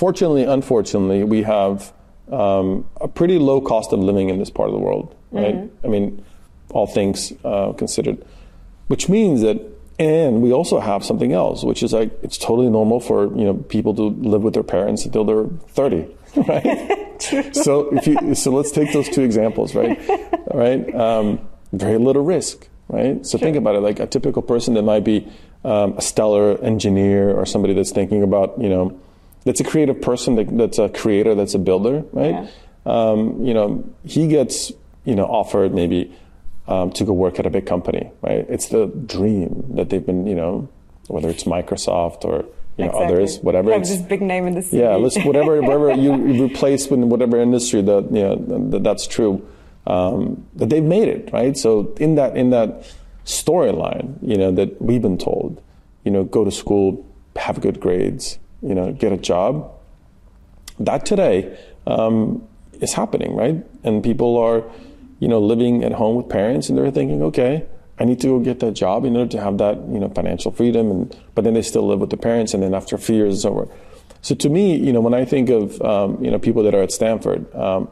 fortunately, unfortunately, we have um, a pretty low cost of living in this part of the world, right? Mm-hmm. I mean, all things uh, considered, which means that, and we also have something else, which is like it's totally normal for you know people to live with their parents until they're thirty, right? so if you, so let's take those two examples, right? All right, um, very little risk, right? So think about it, like a typical person that might be um, a stellar engineer or somebody that's thinking about you know that's a creative person that, that's a creator that's a builder right Yeah. um, you know he gets you know offered maybe um, to go work at a big company right it's the dream that they've been you know whether it's microsoft or you know Exactly. others whatever Have this big name in the city. yeah, let's whatever whatever you replace with whatever industry that you know that, that's true. Um, that they've made it right. So in that in that storyline, you know that we've been told, you know, go to school, have good grades, you know, get a job. That today um, is happening, right? And people are, you know, living at home with parents, and they're thinking, okay, I need to go get that job in order to have that, you know, financial freedom. And but then they still live with the parents, and then after a few years, it's over. So to me, you know, when I think of um, you know people that are at Stanford, um,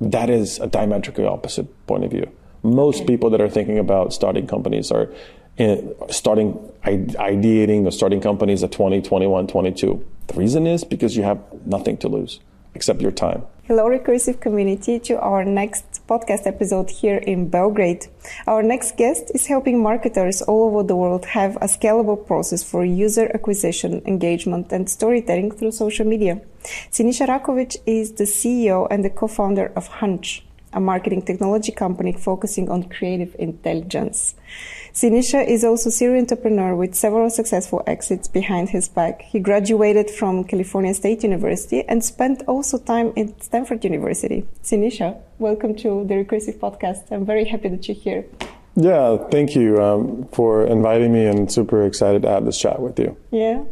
that is a diametrically opposite point of view. Most people that are thinking about starting companies are in, starting ideating or starting companies at 20, 21, 22. The reason is because you have nothing to lose except your time. Hello, Recursive community, to our next podcast episode here in Belgrade. Our next guest is helping marketers all over the world have a scalable process for user acquisition, engagement, and storytelling through social media. Sinisa Rakovic is the CEO and the co-founder of Hunch, a marketing technology company focusing on creative intelligence. Sinisa is also a serial entrepreneur with several successful exits behind his back. He graduated from California State University and spent also time in Stanford University. Sinisa, welcome to the Recursive Podcast. I'm very happy that you're here. Yeah, thank you um, for inviting me, and super excited to have this chat with you. Yeah.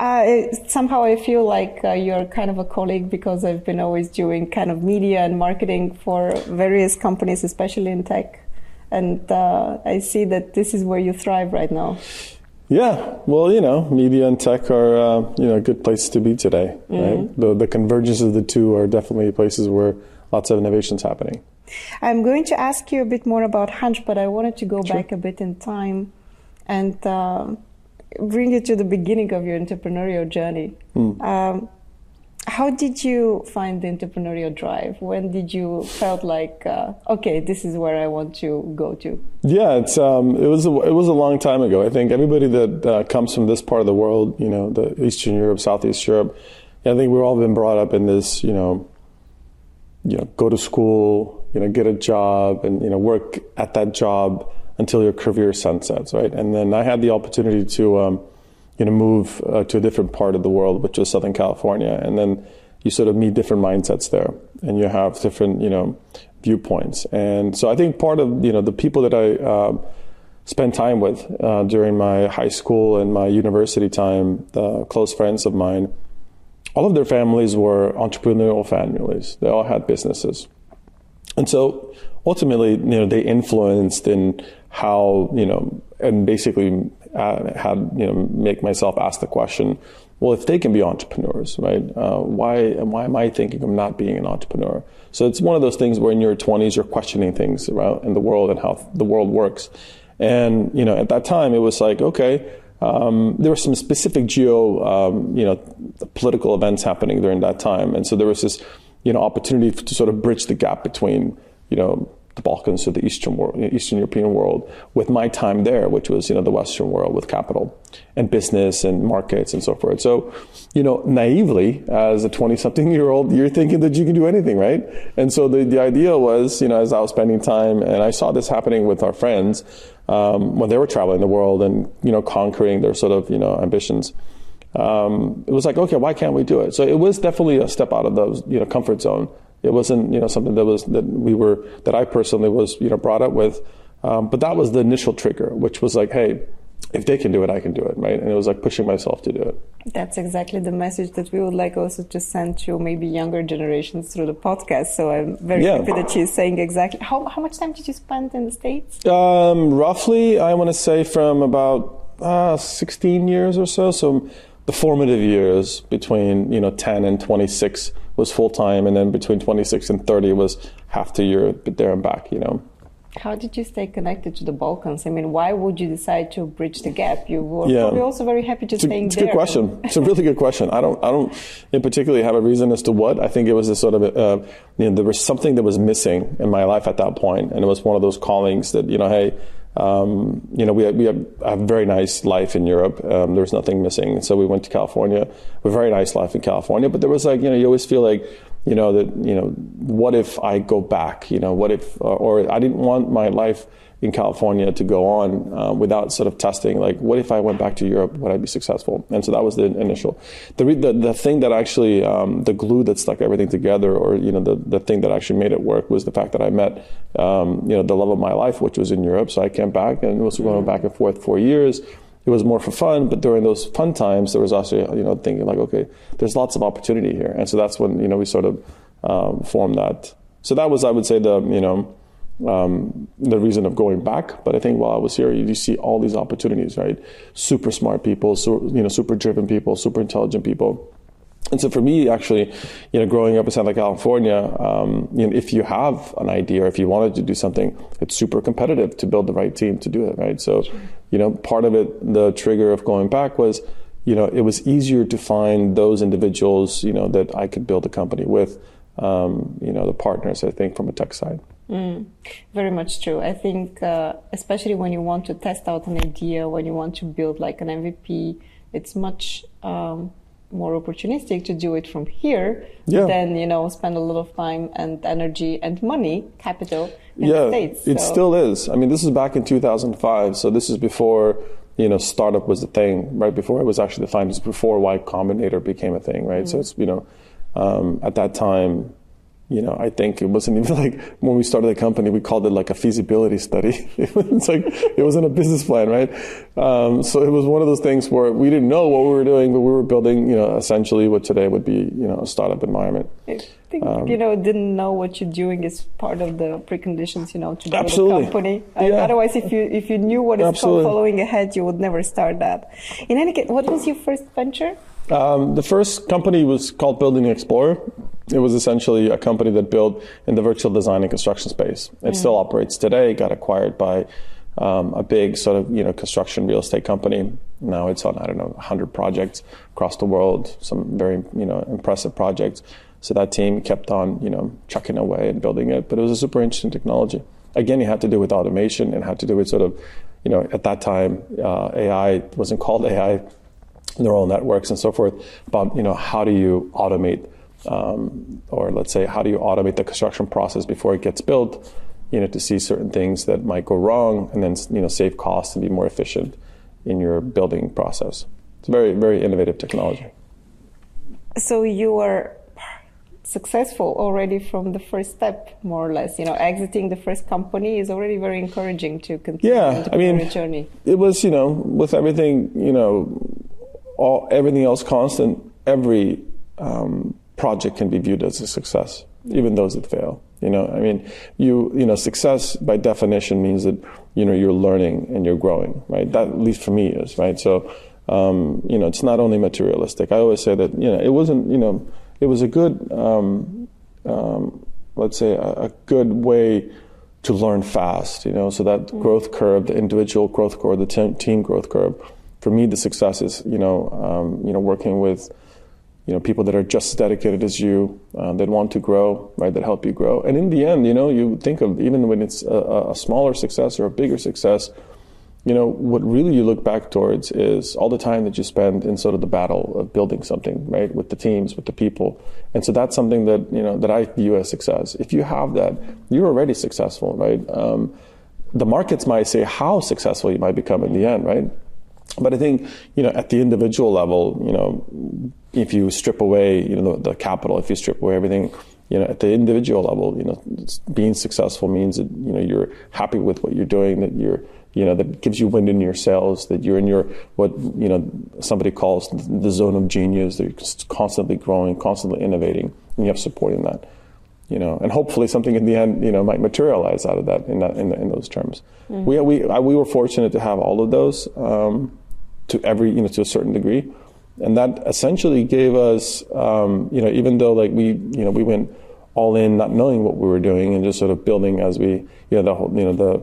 Uh, it- somehow I feel like uh, you're kind of a colleague because I've been always doing kind of media and marketing for various companies, especially in tech. And uh, I see that this is where you thrive right now. Yeah, well, you know, media and tech are uh, you know a good place to be today. Right, the the convergence of the two are definitely places where lots of innovations happening. I'm going to ask you a bit more about Hunch, but I wanted to go back a bit in time and uh, bring you to the beginning of your entrepreneurial journey. Um, how did you find the entrepreneurial drive? When did you felt like, uh, okay, this is where I want to go to? Yeah, it's um, it was a, it was a long time ago. I think everybody that uh, comes from this part of the world, you know, the Eastern Europe, Southeast Europe, I think we've all been brought up in this, you know, you know, go to school, you know, get a job, and you know, work at that job until your career sunsets, right? And then I had the opportunity to, um, you know, move uh, to a different part of the world, which was Southern California, and then you sort of meet different mindsets there, and you have different, you know, viewpoints. And so I think part of, you know, the people that I um, spent time with uh, during my high school and my university time, close friends of mine, all of their families were entrepreneurial families. They all had businesses. And so ultimately, you know, they influenced in how, you know, and basically uh, had, you know, make myself ask the question, well, if they can be entrepreneurs, right, uh, why, why am I thinking of not being an entrepreneur? So it's one of those things where in your 20s, you're questioning things around in the world and how the world works. And, you know, at that time, it was like, okay, um, there were some specific geo, um, you know, political events happening during that time, and so there was this, you know, opportunity to sort of bridge the gap between, you know, the Balkans or the Eastern world, Eastern European world, with my time there, which was, you know, the Western world with capital and business and markets and so forth. So, you know, naively, as a 20-something year old, you're thinking that you can do anything, right? And so the the idea was, you know, as I was spending time, and I saw this happening with our friends um, when they were traveling the world and you know conquering their sort of you know ambitions. Um, it was like, okay, why can't we do it? So it was definitely a step out of the you know comfort zone. It wasn't you know something that was that we were that I personally was you know brought up with, um, but that was the initial trigger, which was like, hey, if they can do it, I can do it, right? And it was like pushing myself to do it. That's exactly the message that we would like also to send to maybe younger generations through the podcast. So I'm very Yeah. happy that she's saying exactly. How, how much time did you spend in the States? Um, roughly, I want to say from about uh, 16 years or so. So the formative years between you know 10 and 26 was full time, and then between 26 and 30 was half the year, but there and back. You know. How did you stay connected to the Balkans? I mean, why would you decide to bridge the gap? You were Yeah. probably also very happy to a, staying it's a there. good question. It's a really good question. I don't, I don't, in particularly have a reason as to what. I think it was a sort of, uh, you know, there was something that was missing in my life at that point, and it was one of those callings that, you know, hey, um, you know, we we have a very nice life in Europe. Um, there was nothing missing, so we went to California. We have A very nice life in California, but there was like, you know, you always feel like, you know, that, you know, what if I go back? You know, what if, or, or I didn't want my life in California to go on uh, without sort of testing, like, what if I went back to Europe? Would I be successful? And so that was the initial. The re- the, the thing that actually, um, the glue that stuck everything together, or you know, the the thing that actually made it work was the fact that I met, um, you know, the love of my life, which was in Europe. So I came back and was going back and forth for years. It was more for fun, but during those fun times, there was also, you know, thinking like, okay, there's lots of opportunity here, and so that's when you know we sort of um, formed that. So that was, I would say, the you know um, the reason of going back. But I think while I was here, you, you see all these opportunities, right? Super smart people, so, you know, super driven people, super intelligent people. And so for me, actually, you know, growing up in Southern California, um, you know, if you have an idea or if you wanted to do something, it's super competitive to build the right team to do it, right? So, you know, part of it, the trigger of going back was, you know, it was easier to find those individuals, you know, that I could build a company with, um, you know, the partners, I think, from a tech side. Very much true. I think, uh, especially when you want to test out an idea, when you want to build like an MVP, it's much um, more opportunistic to do it from here Yeah. than you know spend a lot of time and energy and money, capital in yeah, the states. it So- still is. I mean, this is back in 2005, so this is before you know startup was the thing, right? Before it was actually defined as before Y Combinator became a thing, right? So it's you know um, at that time. You know, I think it wasn't even like when we started the company, we called it like a feasibility study. it's like it wasn't a business plan, right? Um, so it was one of those things where we didn't know what we were doing, but we were building, you know, essentially what today would be, you know, a startup environment. I think Um, you know didn't know what you're doing is part of the preconditions you know to build Absolutely. a company. Uh, Yeah. Otherwise, if you if you knew what is following ahead, you would never start that. In any case, what was your first venture? Um, the first company was called Building Explorer. It was essentially a company that built in the virtual design and construction space. It still operates today. Got acquired by um, a big sort of you know construction real estate company. Now it's on I don't know 100 projects across the world. Some very you know impressive projects. So that team kept on you know chucking away and building it. But it was a super interesting technology. Again, it had to do with automation and had to do with sort of you know at that time uh, AI wasn't called AI neural networks and so forth about you know how do you automate um, or let's say how do you automate the construction process before it gets built you know to see certain things that might go wrong and then you know save costs and be more efficient in your building process it's very very innovative technology So you were successful already from the first step, more or less. You know, exiting the first company is already very encouraging to continue Yeah, I mean, journey. it was you know with everything you know all everything else constant every um, project can be viewed as a success even those that fail you know? I mean you you know success by definition means that you know you're learning and you're growing right? That at least for me is right? So um, you know it's not only materialistic. I always say that you know it wasn't you know it was a good um, um, let's say a, a good way to learn fast, you know, so that growth curve, the individual growth curve, the team growth curve. For me, the success is, you know, um, you know, working with, you know, people that are just as dedicated as you, uh, that want to grow, right, that help you grow. And in the end, you know, you think of even when it's a, a smaller success or a bigger success, you know, what really you look back towards is all the time that you spend in sort of the battle of building something, right, with the teams, with the people. And so that's something that, you know, that I view as success. If you have that, you're already successful, right? Um, the markets might say how successful you might become in the end, right? But I think, you know, at the individual level, you know, if you strip away, you know, the, the capital, if you strip away everything, you know, at the individual level, you know, being successful means that, you know, you're happy with what you're doing, that you're, you know, that gives you wind in your sails, that you're in your, what, you know, somebody calls the zone of genius, that you're constantly growing, constantly innovating, and you have support in that, you know, and hopefully something in the end, you know, might materialize out of that in that, in, in those terms. Mm-hmm. We, we, I, we were fortunate to have all of those, um, to every, you know, to a certain degree. and that essentially gave us, um, you know, even though like we, you know, we went all in, not knowing what we were doing, and just sort of building as we, you know, the whole, you know, the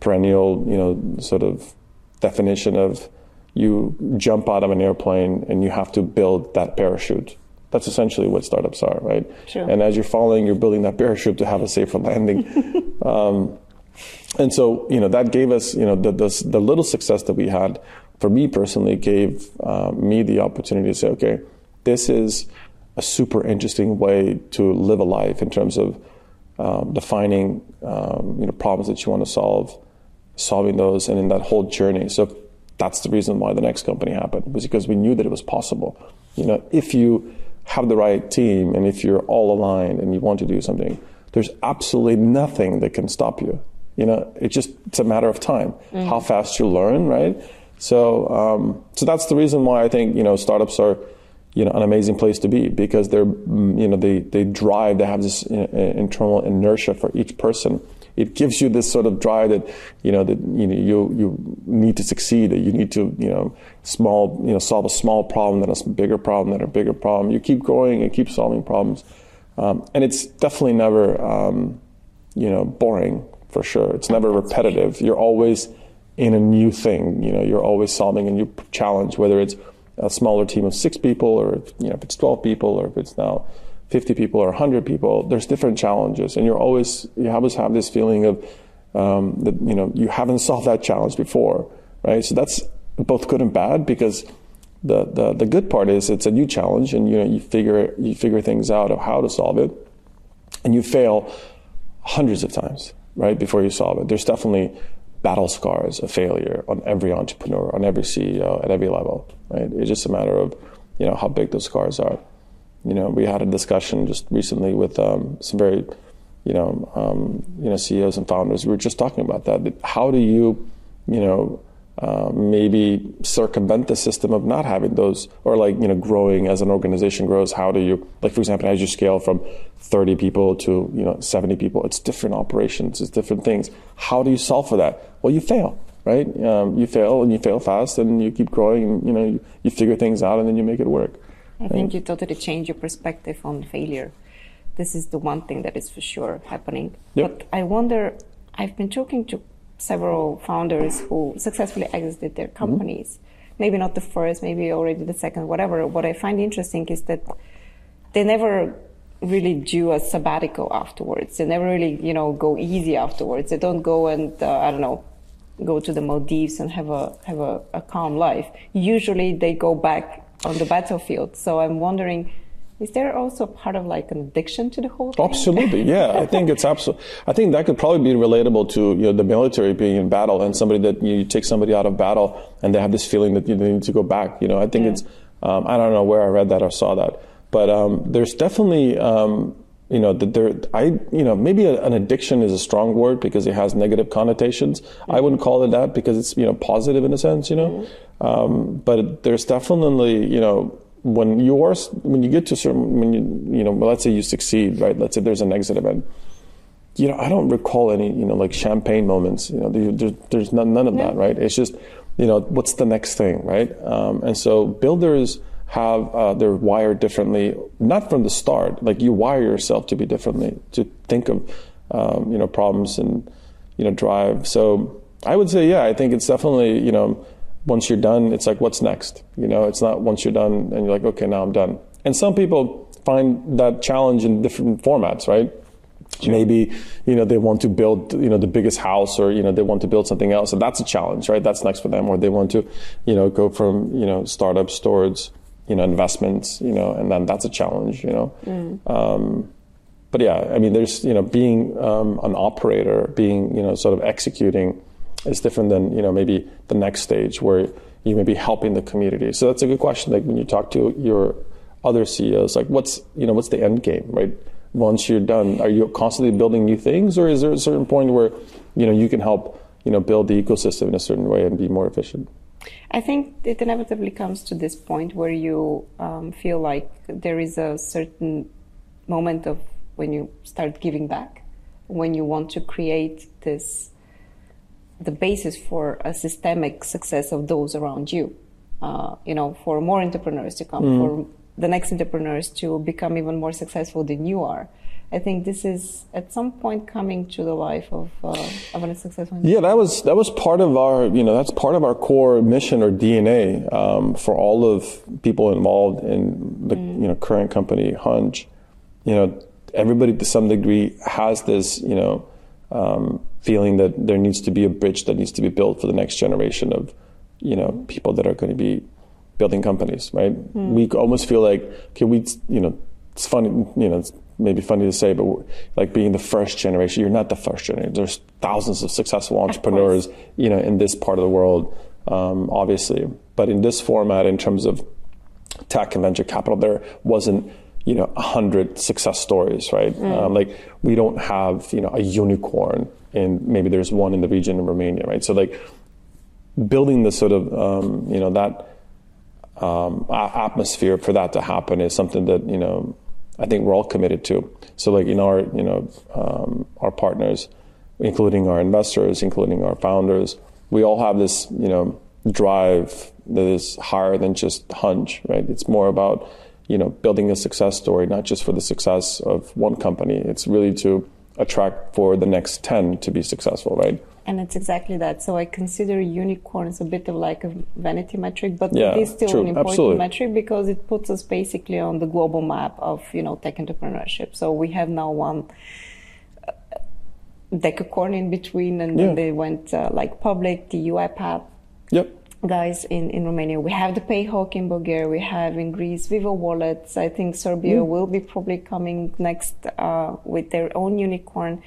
perennial, you know, sort of definition of you jump out of an airplane and you have to build that parachute. That's essentially what startups are, right? Sure. And as you're falling, you're building that parachute to have a safer landing. um, and so, you know, that gave us, you know, the, the, the little success that we had, for me personally, gave uh, me the opportunity to say, okay, this is a super interesting way to live a life in terms of um, defining, um, you know, problems that you want to solve, solving those, and in that whole journey. So that's the reason why the next company happened was because we knew that it was possible. You know, if you have the right team and if you're all aligned and you want to do something, there's absolutely nothing that can stop you. You know, it just it's a matter of time, mm-hmm. how fast you learn, right? So, um, so that's the reason why I think you know startups are, you know, an amazing place to be because they're, you know, they they drive, they have this internal inertia for each person. It gives you this sort of drive that you know that you know you you need to succeed, that you need to you know small you know solve a small problem, then a bigger problem, then a bigger problem. You keep growing and keep solving problems, um, and it's definitely never um, you know boring for sure. It's never repetitive. You're always in a new thing. You know, you're always solving a new challenge, whether it's a smaller team of six people, or you know, if it's 12 people, or if it's now 50 people or 100 people. There's different challenges, and you're always you always have this feeling of um, that you know you haven't solved that challenge before, right? So that's both good and bad because the, the, the good part is it's a new challenge, and you know you figure you figure things out of how to solve it, and you fail hundreds of times right, before you solve it. There's definitely battle scars of failure on every entrepreneur, on every CEO, at every level, right? It's just a matter of, you know, how big those scars are. You know, we had a discussion just recently with um, some very, you know, um, you know, CEOs and founders. We were just talking about that. How do you, you know, uh, maybe circumvent the system of not having those, or like you know, growing as an organization grows. How do you, like for example, as you scale from 30 people to you know 70 people, it's different operations, it's different things. How do you solve for that? Well, you fail, right? Um, you fail and you fail fast, and you keep growing, and you know you, you figure things out, and then you make it work. I right? think you totally change your perspective on failure. This is the one thing that is for sure happening. Yep. But I wonder. I've been talking to several founders who successfully exited their mm-hmm. companies. Mm-hmm. Maybe not the first, maybe already the second, whatever. What I find interesting is that they never really do a sabbatical afterwards. They never really, you know, go easy afterwards. They don't go and uh, I don't know, go to the Maldives and have a have a, a calm life. Usually they go back on the battlefield. So I'm wondering is there also part of like an addiction to the whole thing? Absolutely, yeah. I think it's absolutely. I think that could probably be relatable to you know the military being in battle and somebody that you, take somebody out of battle and they have this feeling that you need to go back. You know, I think yeah. it's. Um, I don't know where I read that or saw that, but um, there's definitely. Um, you know, that there, I, you know, maybe a, an addiction is a strong word because it has negative connotations. Mm-hmm. I wouldn't call it that because it's, you know, positive in a sense, you know. Mm-hmm. Um, but there's definitely, you know, when you are when you get to certain when you you know let's say you succeed right? Let's say there's an exit event. You know I don't recall any you know like champagne moments you know there, there's none, none of that right? It's just you know what's the next thing right? Um, and so builders have uh, they're wired differently not from the start. Like you wire yourself to be differently to think of um, you know problems and you know drive. So I would say yeah I think it's definitely you know once you're done, it's like, what's next? You know, it's not once you're done and you're like, okay, now I'm done. And some people find that challenge in different formats, right? Sure. Maybe, you know, they want to build, you know, the biggest house or, you know, they want to build something else. And that's a challenge, right? That's next for them. Or they want to, you know, go from, you know, startups towards, you know, investments, you know, and then that's a challenge, you know. Mm. Um, but yeah, I mean, there's, you know, being um, an operator, being, you know, sort of executing, is different than you know maybe the next stage where you may be helping the community. So that's a good question. Like when you talk to your other CEOs, like what's you know what's the end game, right? Once you're done, are you constantly building new things, or is there a certain point where you know you can help you know build the ecosystem in a certain way and be more efficient? I think it inevitably comes to this point where you um, feel like there is a certain moment of when you start giving back, when you want to create this the basis for a systemic success of those around you. uh, you know, for more entrepreneurs to come, mm. for the next entrepreneurs to become even more successful than you are. I think this is at some point coming to the life of uh, of a successful. Yeah, that was that was part of our you know that's part of our core mission or DNA um, for all of people involved in the mm. you know current company Hunch. You know, everybody to some degree has this you know um, feeling that there needs to be a bridge that needs to be built for the next generation of you know people that are going to be building companies, right? Mm. We almost feel like okay, we you know it's funny you know it's maybe funny to say, but like being the first generation, you're not the first generation. There's thousands of successful entrepreneurs, of you know, in this part of the world, um, obviously. But in this format, in terms of tech and venture capital, there wasn't you know a hundred success stories, right? Mm. Um, like we don't have you know a unicorn, and maybe there's one in the region in Romania, right? So like building the sort of um, you know that um, atmosphere for that to happen is something that you know I think we're all committed to. So like in our you know um, our partners, including our investors, including our founders, we all have this you know drive that is higher than just hunch, right? It's more about you know building a success story, not just for the success of one company. It's really to attract for the next ten to be successful, right? And it's exactly that. So I consider unicorns a bit of like a vanity metric, but yeah, it is still true. an important Absolutely. metric because it puts us basically on the global map of you know tech entrepreneurship. So we have now one uh, decacorn in between, and yeah. then they went uh, like public, the UiPath. Yep guys in, in Romania. We have the Payhawk in Bulgaria. We have in Greece Viva Wallets. I think Serbia mm. will be probably coming next uh, with their own unicorn.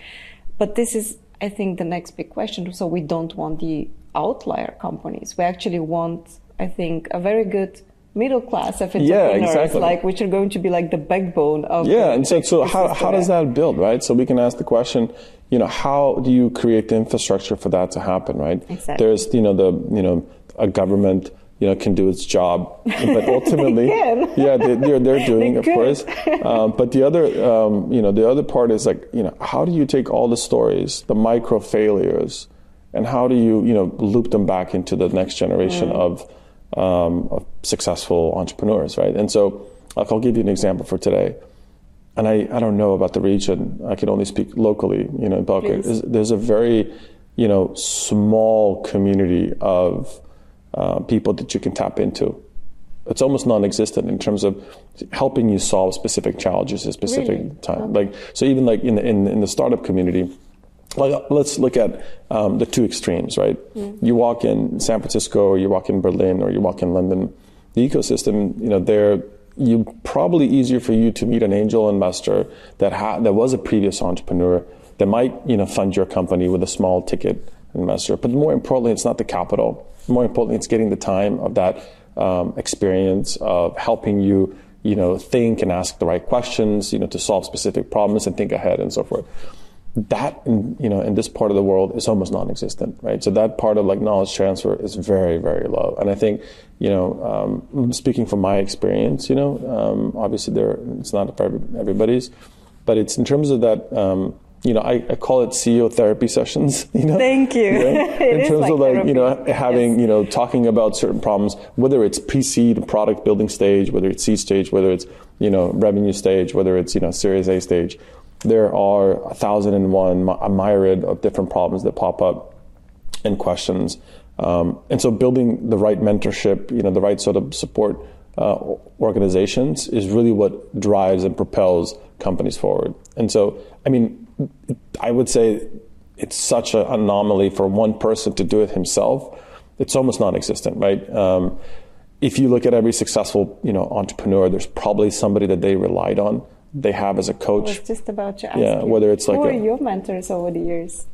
But this is I think the next big question. So we don't want the outlier companies. We actually want, I think, a very good middle class of entrepreneurs, yeah, exactly. like which are going to be like the backbone of. Yeah, and so so how how does that build, right? So we can ask the question, you know, how do you create the infrastructure for that to happen, right? Exactly. There's you know the you know a government you know, can do its job. But ultimately, yeah, they, are they're doing, they of course. Um, but the other, um, you know, the other part is like, you know, how do you take all the stories, the micro failures, and how do you, you know, loop them back into the next generation mm. of, um, of successful entrepreneurs, right? And so, like, I'll give you an example for today. And I, I don't know about the region. I can only speak locally, you know, in Belgrade. There's a very, you know, small community of uh, people that you can tap into. It's almost non-existent in terms of helping you solve specific challenges at a specific really? time. Okay. Like so, even like in the, in, in the startup community, like let's look at um, the two extremes, right? Mm. You walk in San Francisco, or you walk in Berlin, or you walk in London. The ecosystem, you know, there you probably easier for you to meet an angel investor that ha- that was a previous entrepreneur that might you know fund your company with a small ticket investor. But more importantly, it's not the capital more importantly, it's getting the time of that um, experience of helping you, you know, think and ask the right questions, you know, to solve specific problems and think ahead and so forth. That, you know, in this part of the world is almost non-existent, right? So that part of like knowledge transfer is very, very low. And I think, you know, um, speaking from my experience, you know, um, obviously there, it's not for everybody's, but it's in terms of that, um, you know, I, I, call it CEO therapy sessions. You know, thank you. Right? In terms like of like, therapy. you know, having yes. you know, talking about certain problems, whether it's pre-seed product building stage, whether it's seed stage, whether it's you know revenue stage, whether it's you know Series A stage, there are a thousand and one a myriad of different problems that pop up and questions. Um, and so, building the right mentorship, you know, the right sort of support uh, organizations is really what drives and propels companies forward. And so, I mean, I would say it's such an anomaly for one person to do it himself. It's almost non-existent, right? Um, if you look at every successful, you know, entrepreneur, there's probably somebody that they relied on, they have as a coach. I was just about to ask yeah, you. whether it's like who a, are your mentors over the years?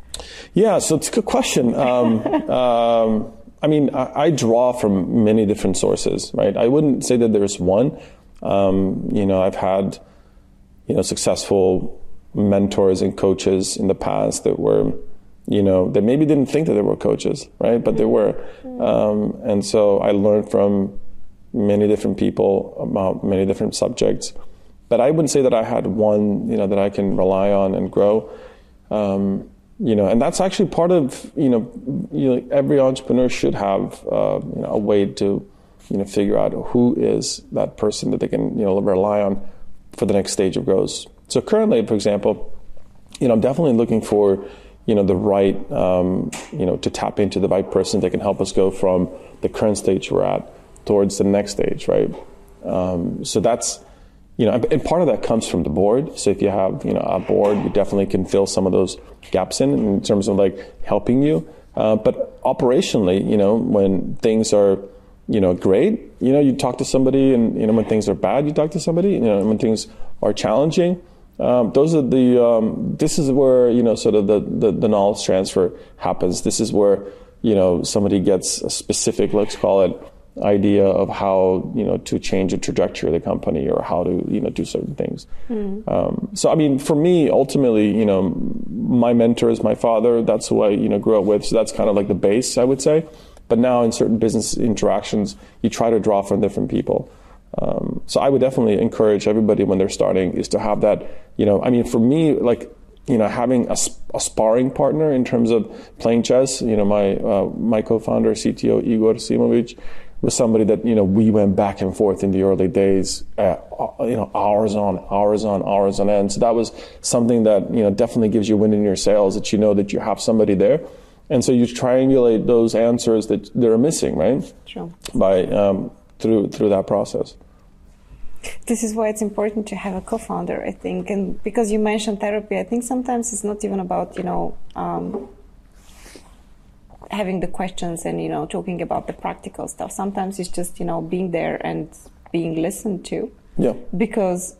Yeah, so it's a good question. Um, um, I mean, I, I, draw from many different sources, right? I wouldn't say that there's one. Um, you know, I've had, you know, successful mentors and coaches in the past that were, you know, that maybe didn't think that they were coaches, right? But they were. Um, and so I learned from many different people about many different subjects. But I wouldn't say that I had one, you know, that I can rely on and grow. Um, you know, and that's actually part of, you know, you know every entrepreneur should have, uh, you know, a way to you know figure out who is that person that they can you know rely on for the next stage of growth. So currently, for example, you know I'm definitely looking for you know the right um, you know to tap into the right person that can help us go from the current stage we're at towards the next stage, right? Um, so that's you know, and part of that comes from the board. So if you have you know a board, you definitely can fill some of those gaps in in terms of like helping you. Uh, but operationally, you know, when things are you know great, you know, you talk to somebody, and you know when things are bad, you talk to somebody. You know, when things are challenging, um, those are the. Um, this is where you know sort of the, the the knowledge transfer happens. This is where you know somebody gets a specific, let's call it idea of how you know to change the trajectory of the company or how to you know do certain things. Mm. Um, so I mean, for me, ultimately, you know, my mentor is my father. That's who I you know grew up with. So that's kind of like the base, I would say. But now in certain business interactions, you try to draw from different people. Um, so I would definitely encourage everybody when they're starting is to have that. You know, I mean, for me, like you know, having a, a, sparring partner in terms of playing chess. You know, my uh, my co-founder, CTO Igor Simovic, was somebody that you know we went back and forth in the early days, uh, you know, hours on, hours on, hours on end. So that was something that you know definitely gives you wind in your sails that you know that you have somebody there, and so you triangulate those answers that they're missing, right? Sure. By um, through through that process. This is why it's important to have a co-founder, I think, and because you mentioned therapy, I think sometimes it's not even about you know. Um, having the questions and you know talking about the practical stuff. Sometimes it's just you know being there and being listened to. Yeah. Because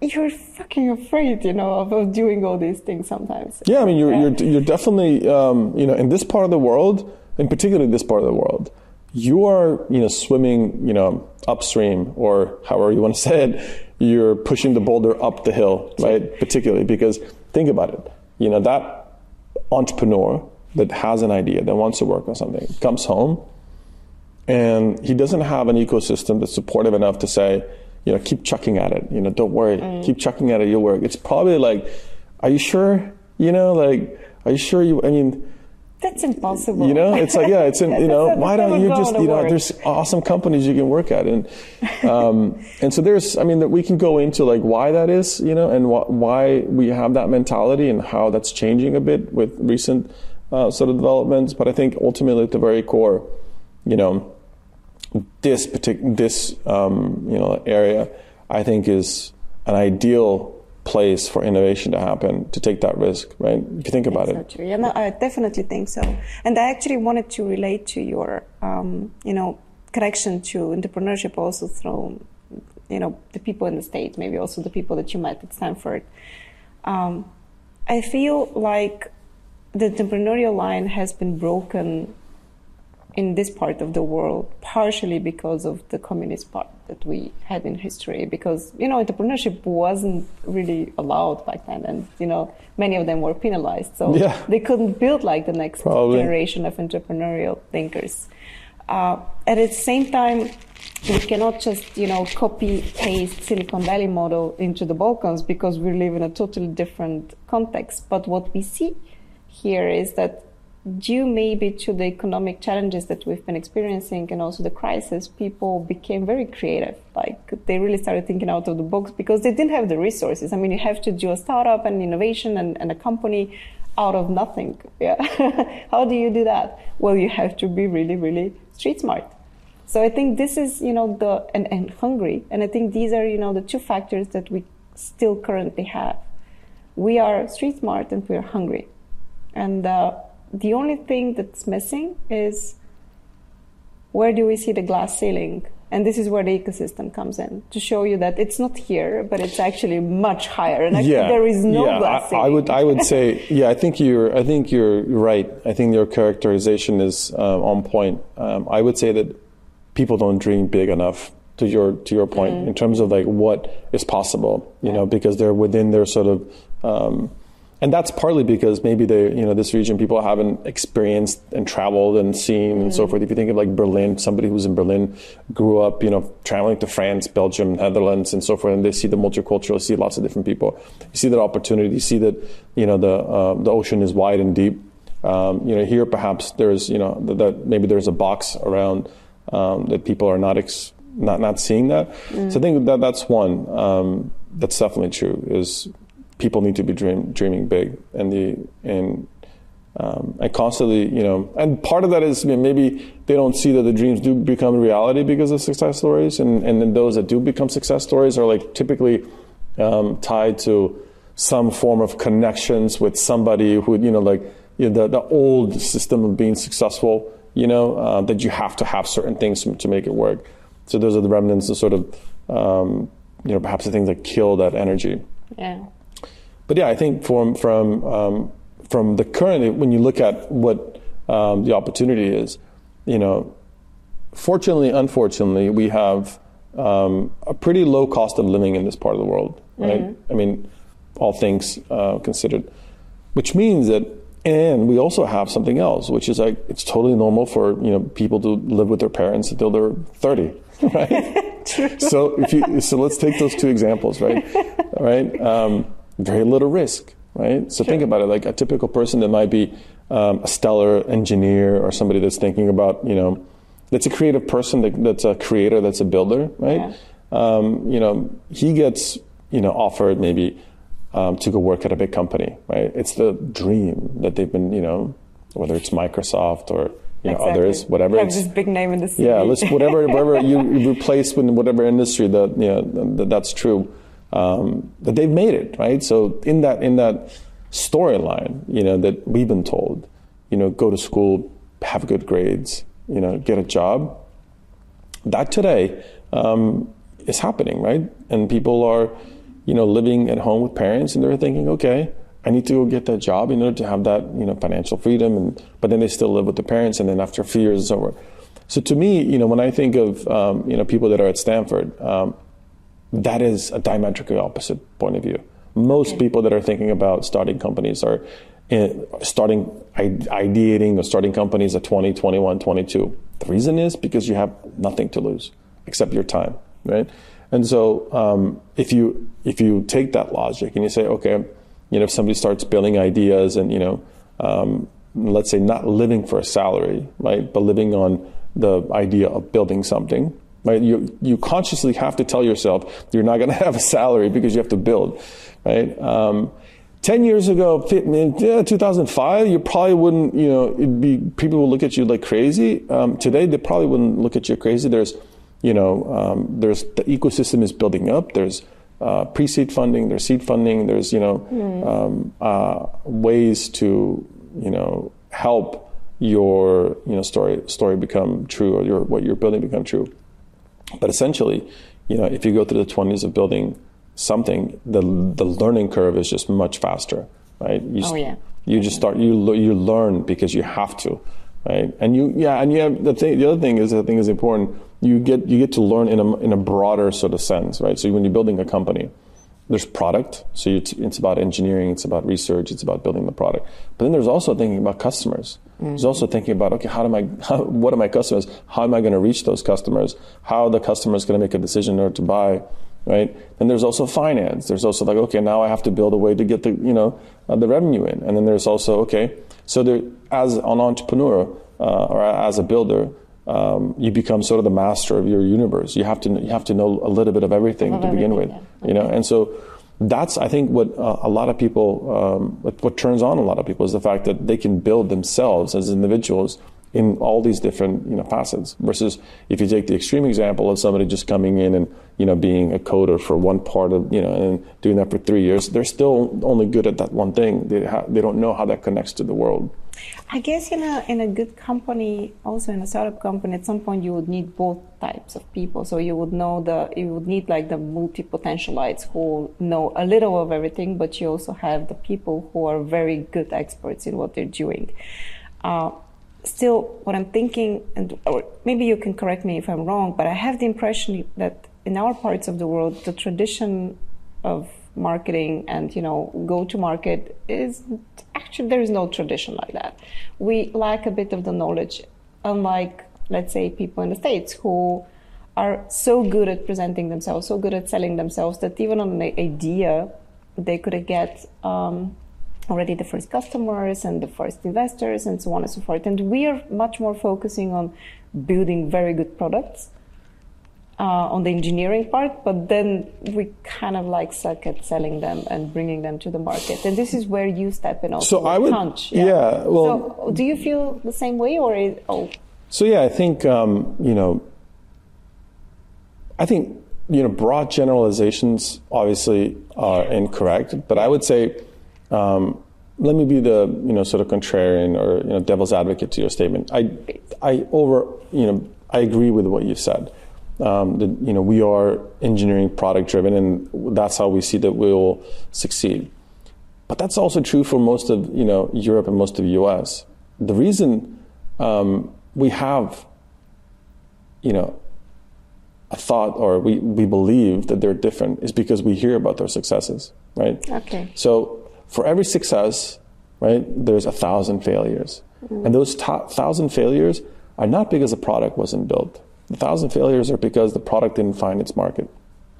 you're fucking afraid, you know, of, doing all these things sometimes. Yeah, I mean, you're you're, you're definitely um, you know in this part of the world, in particular this part of the world, you are you know swimming you know upstream or however you want to say it. You're pushing the boulder up the hill, right? Particularly because think about it, you know that entrepreneur that has an idea, that wants to work on something, comes home, and he doesn't have an ecosystem that's supportive enough to say, you know, keep chucking at it. You know, don't worry, mm. keep chucking at it. You'll work. It's probably like, are you sure? You know, like, are you sure you? I mean, that's impossible. You know, it's like yeah, it's in, you know, why don't you just you know, work. there's awesome companies you can work at, and um, and so there's, I mean, that we can go into like why that is, you know, and wh- why we have that mentality and how that's changing a bit with recent uh, sort of developments. But I think ultimately at the very core, you know, this particular this um, you know area, I think is an ideal place for innovation to happen to take that risk, right? If you think about it. True. Yeah, no, I definitely think so. And I actually wanted to relate to your, um, you know, connection to entrepreneurship also through, you know, the people in the state, maybe also the people that you met at Stanford. Um, I feel like the entrepreneurial line has been broken in this part of the world, partially because of the communist part that we had in history, because, you know, entrepreneurship wasn't really allowed back then. And, you know, many of them were penalized. So yeah. they couldn't build like the next Probably. generation of entrepreneurial thinkers. Uh, at the same time, we cannot just, you know, copy paste Silicon Valley model into the Balkans because we live in a totally different context. But what we see here is that due maybe to the economic challenges that we've been experiencing and also the crisis, people became very creative. Like they really started thinking out of the box because they didn't have the resources. I mean, you have to do a startup and innovation and, and a company out of nothing. Yeah. How do you do that? Well, you have to be really, really street smart. So I think this is, you know, the, and, and hungry. And I think these are, you know, the two factors that we still currently have. We are street smart and we are hungry. And uh, the only thing that's missing is where do we see the glass ceiling? And this is where the ecosystem comes in to show you that it's not here, but it's actually much higher. And actually, yeah, there is no yeah, glass ceiling. I, I would, I would say, yeah, I think you're, I think you're right. I think your characterization is um, on point. Um, I would say that people don't dream big enough to your to your point mm-hmm. in terms of like what is possible. You yeah. know, because they're within their sort of um, and that's partly because maybe they, you know, this region people haven't experienced and traveled and seen mm-hmm. and so mm. forth. If you think of like Berlin, somebody who's in Berlin grew up, you know, traveling to France, Belgium, Netherlands, and so forth, and they see the multicultural, see lots of different people. You see that opportunity. You see that, you know, the uh, the ocean is wide and deep. Um, you know, here perhaps there's, you know, that maybe there's a box around um, that people are not ex- not not seeing that. So I think that that's one um, that's definitely true. Is people need to be dream, dreaming big, and the and um, constantly, you know, and part of that is I mean, maybe they don't see that the dreams do become reality because of success stories, and and then those that do become success stories are like typically um, tied to some form of connections with somebody who, you know, like you know, the the old system of being successful, you know, uh, that you have to have certain things to, to make it work. So those are the remnants of sort of, um, you know, perhaps the things that kill that energy. Yeah. But yeah, I think from from um, from the current, when you look at what um, the opportunity is, you know, fortunately, unfortunately, we have um, a pretty low cost of living in this part of the world, right? I mean, all things uh, considered, which means that, and we also have something else, which is like it's totally normal for you know people to live with their parents until they're thirty, right? so if you so let's take those two examples, right? All right, um, very little risk, right? So think about it, like a typical person that might be um, a stellar engineer or somebody that's thinking about you know that's a creative person that, that's a creator that's a builder, right? Um, you know he gets you know offered maybe um, to go work at a big company, right? It's the dream that they've been you know whether it's Microsoft or you know others, whatever. Have this big name in the city. yeah, let's whatever whatever you you replace with whatever industry that you know that, that's true. Um, that they've made it right. So in that in that storyline, you know that we've been told, you know, go to school, have good grades, you know, get a job. That today um, is happening, right? And people are, you know, living at home with parents, and they're thinking, okay, I need to go get that job in order to have that, you know, financial freedom. And but then they still live with the parents, and then after a few years, it's over. So to me, you know, when I think of um, you know people that are at Stanford, um, that is a diametrically opposite point of view. Most people that are thinking about starting companies are in, starting ideating or starting companies at 20, 21, 22. The reason is because you have nothing to lose except your time, right? And so um, if you if you take that logic and you say, okay, you know, if somebody starts building ideas and you know, um, let's say not living for a salary, right, but living on the idea of building something, right? You you consciously have to tell yourself you're not going to have a salary because you have to build, right? Um, Ten years ago, yeah, 2005, you probably wouldn't, you know, it'd be people would look at you like crazy. Um, today, they probably wouldn't look at you crazy. There's, you know, um, there's the ecosystem is building up. There's uh, pre-seed funding. There's seed funding. There's, you know, um, uh, ways to, you know, help your, you know, story story become true or your what you're building become true. But essentially, you know, if you go through the 20s of building something, the the learning curve is just much faster, right? You, Oh, yeah. You just start you you learn because you have to, right? And you yeah, and you have the thing. The other thing is I think is important. You get you get to learn in a in a broader sort of sense, right? So when you're building a company, there's product. So it's about engineering, it's about research, it's about building the product. But then there's also thinking about customers. There's also thinking about okay, how do my how, what are my customers? How am I going to reach those customers? How are the customers going to make a decision in order to buy? right? Then there's also finance. There's also like, okay, now I have to build a way to get the, you know, uh, the revenue in. And then there's also, okay, so there, as an entrepreneur uh, or as a builder, um, you become sort of the master of your universe. You have to, you have to know a little bit of everything to begin with, everything, you know. And so that's, I think, what uh, a lot of people, um, what, what turns on a lot of people is the fact that they can build themselves as individuals in all these different you know facets versus if you take the extreme example of somebody just coming in and you know being a coder for one part of you know and doing that for three years they're still only good at that one thing. They ha- they don't know how that connects to the world I guess in a in a good company, also in a startup company, at some point you would need both types of people. So you would know the you would need like the multi potentialites who know a little of everything, but you also have the people who are very good experts in what they're doing. Uh, still, what I'm thinking, and or maybe you can correct me if I'm wrong, but I have the impression that in our parts of the world, the tradition of marketing and you know go to market is actually there is no tradition like that we lack a bit of the knowledge unlike let's say people in the states who are so good at presenting themselves so good at selling themselves that even on an idea they could get um, already the first customers and the first investors and so on and so forth. And we are much more focusing on building very good products uh, on the engineering part, but then we kind of like suck at selling them and bringing them to the market. And this is where you step in also. So I would, Hunch. yeah. well, so do you feel the same way, or is, oh? So yeah, I think um, you know, I think you know, broad generalizations obviously are incorrect, but I would say. Um, let me be the you know sort of contrarian or you know devil's advocate to your statement. I I over you know I agree with what you've said. Um, that you know we are engineering product driven, and that's how we see that we will succeed. But that's also true for most of you know Europe and most of the U.S. The reason um, we have you know a thought or we, we believe that they're different is because we hear about their successes, right? Okay. So for every success, right, there's a thousand failures. Mm-hmm. And those thousand failures are not because the product wasn't built. The thousand failures are because the product didn't find its market,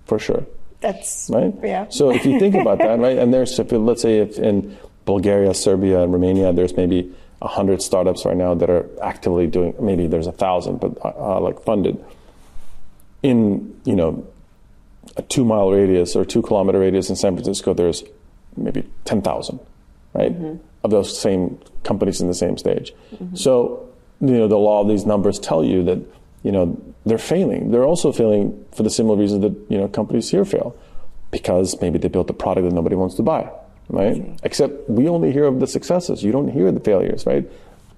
for sure. That's right. Yeah. So if you think about that, right, and there's if let's say if in Bulgaria, Serbia, and Romania, there's maybe hundred startups right now that are actively doing. Maybe there's a thousand, but uh, uh, like funded. In you know a two mile radius or two kilometer radius in San Francisco, there's maybe ten thousand, right, mm-hmm. of those same companies in the same stage. Mm-hmm. So you know the law of these numbers tell you that you know, they're failing. They're also failing for the similar reason that, you know, companies here fail. Because maybe they built a product that nobody wants to buy, right? Except we only hear of the successes. You don't hear the failures, right?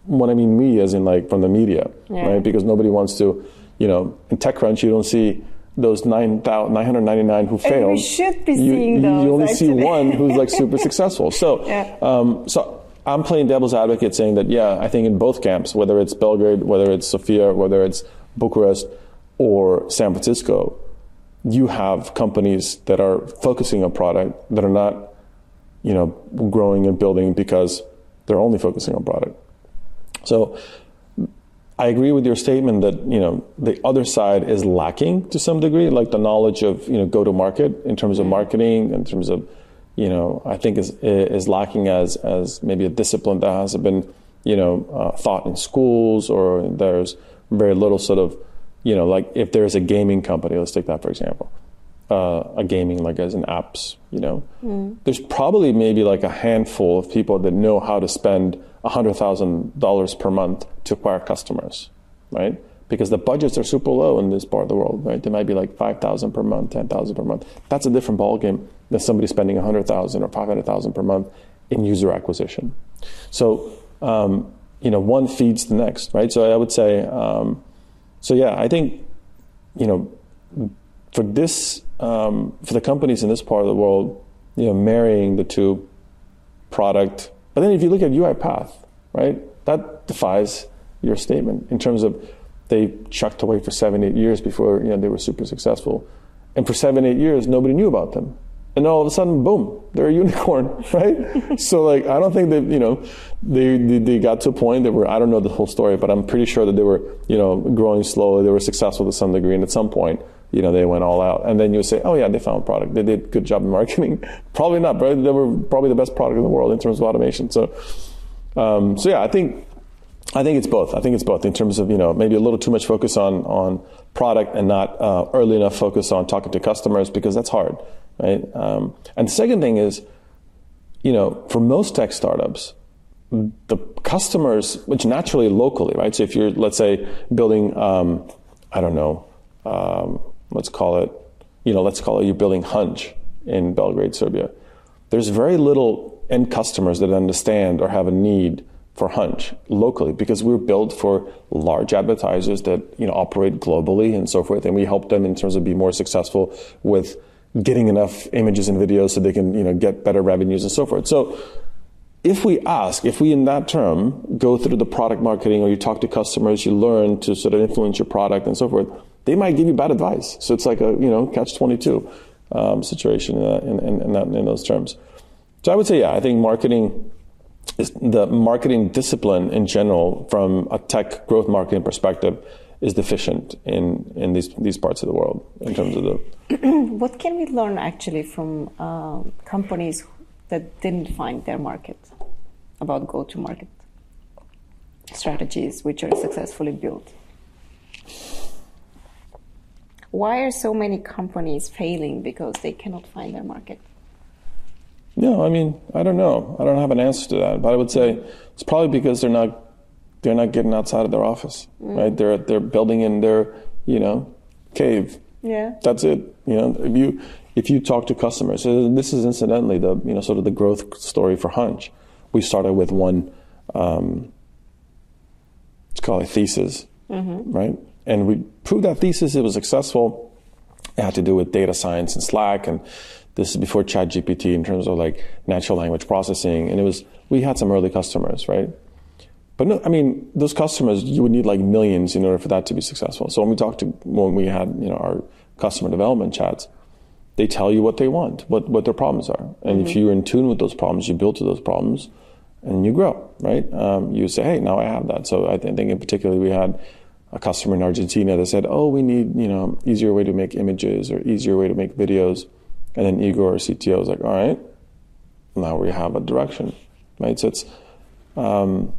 What I mean me as in like from the media, yeah. right? Because nobody wants to, you know, in TechCrunch you don't see those 9, 999 who failed. And we should be you, seeing those. You only actually. see one who's like super successful. So, yeah. um, so I'm playing devil's advocate saying that, yeah, I think in both camps, whether it's Belgrade, whether it's Sofia, whether it's Bucharest or San Francisco, you have companies that are focusing on product that are not, you know, growing and building because they're only focusing on product. So I agree with your statement that, you know, the other side is lacking to some degree, like the knowledge of, you know, go to market in terms of marketing, in terms of, you know, I think is is lacking as as maybe a discipline that hasn't been, you know, uh, thought in schools or there's very little sort of, you know, like if there's a gaming company, let's take that for example, uh, a gaming like as an apps, you know, mm. there's probably maybe like a handful of people that know how to spend hundred thousand dollars per month to acquire customers, right? Because the budgets are super low in this part of the world, right? They might be like five thousand per month, ten thousand per month. That's a different ballgame than somebody spending a hundred thousand or five hundred thousand per month in user acquisition. So um, you know, one feeds the next, right? So I would say, um, so yeah, I think, you know, for this, um, for the companies in this part of the world, you know, marrying the two product, but then if you look at UiPath, right, that defies your statement in terms of they chucked away for seven, eight years before, you know, they were super successful. And for seven, eight years, nobody knew about them and all of a sudden, boom, they're a unicorn, right? so like, I don't think that you know they, they, they got to a point that were I don't know the whole story, but I'm pretty sure that they were you know growing slowly. They were successful to some degree, and at some point, you know, they went all out. And then you say, oh yeah, they found a product. They did good job in marketing. probably not, but they were probably the best product in the world in terms of automation. So, um, so yeah, I think I think it's both. I think it's both in terms of you know maybe a little too much focus on on product and not uh, early enough focus on talking to customers because that's hard right? Um, and the second thing is, you know, for most tech startups, the customers, which naturally locally, right? So if you're, let's say, building, um, I don't know, um, let's call it, you know, let's call it you're building Hunch in Belgrade, Serbia. There's very little end customers that understand or have a need for Hunch locally because we're built for large advertisers that you know operate globally and so forth, and we help them in terms of be more successful with getting enough images and videos so they can you know get better revenues and so forth. So if we ask, if we in that term go through the product marketing or you talk to customers, you learn to sort of influence your product and so forth, they might give you bad advice. So it's like a you know catch twenty two um, situation in, in, in, that, in those terms. So I would say yeah, I think marketing is the marketing discipline in general from a tech growth marketing perspective is deficient in, in these, these parts of the world in terms of the. what can we learn actually from uh, companies that didn't find their market about go to market strategies which are successfully built? Why are so many companies failing because they cannot find their market? No, I mean, I don't know. I don't have an answer to that, but I would say it's probably because they're not they're not getting outside of their office, mm. right? They're they're building in their you know cave. Yeah, that's it. You know, if you if you talk to customers, so this is incidentally the you know sort of the growth story for Hunch. We started with one, um, it's called a thesis, mm-hmm. right? And we proved that thesis. It was successful. It had to do with data science and Slack, and this is before ChatGPT in terms of like natural language processing. And it was we had some early customers, right? But no, I mean, those customers, you would need like millions in order for that to be successful. So when we talked to, when we had, you know, our customer development chats, they tell you what they want, what, what their problems are. And mm-hmm. if you're in tune with those problems, you build to those problems and you grow, right? Um, you say, hey, now I have that. So I think in particular, we had a customer in Argentina that said, oh, we need, you know, easier way to make images or easier way to make videos. And then Igor, our CTO, was like, all right, now we have a direction, right? So it's, um,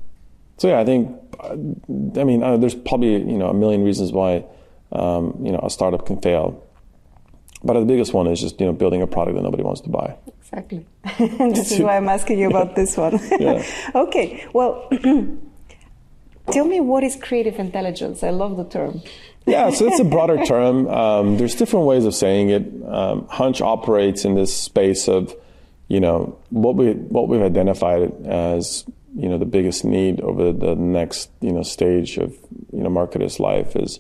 so yeah, I think, I mean, uh, there's probably you know a million reasons why um, you know a startup can fail, but the biggest one is just you know building a product that nobody wants to buy. Exactly. this is why I'm asking you about this one. okay. Well. Tell me what is creative intelligence? I love the term. yeah, so it's a broader term. Um, there's different ways of saying it. Um, Hunch operates in this space of, you know, what we what we've identified as you know the biggest need over the next you know stage of you know marketers' life is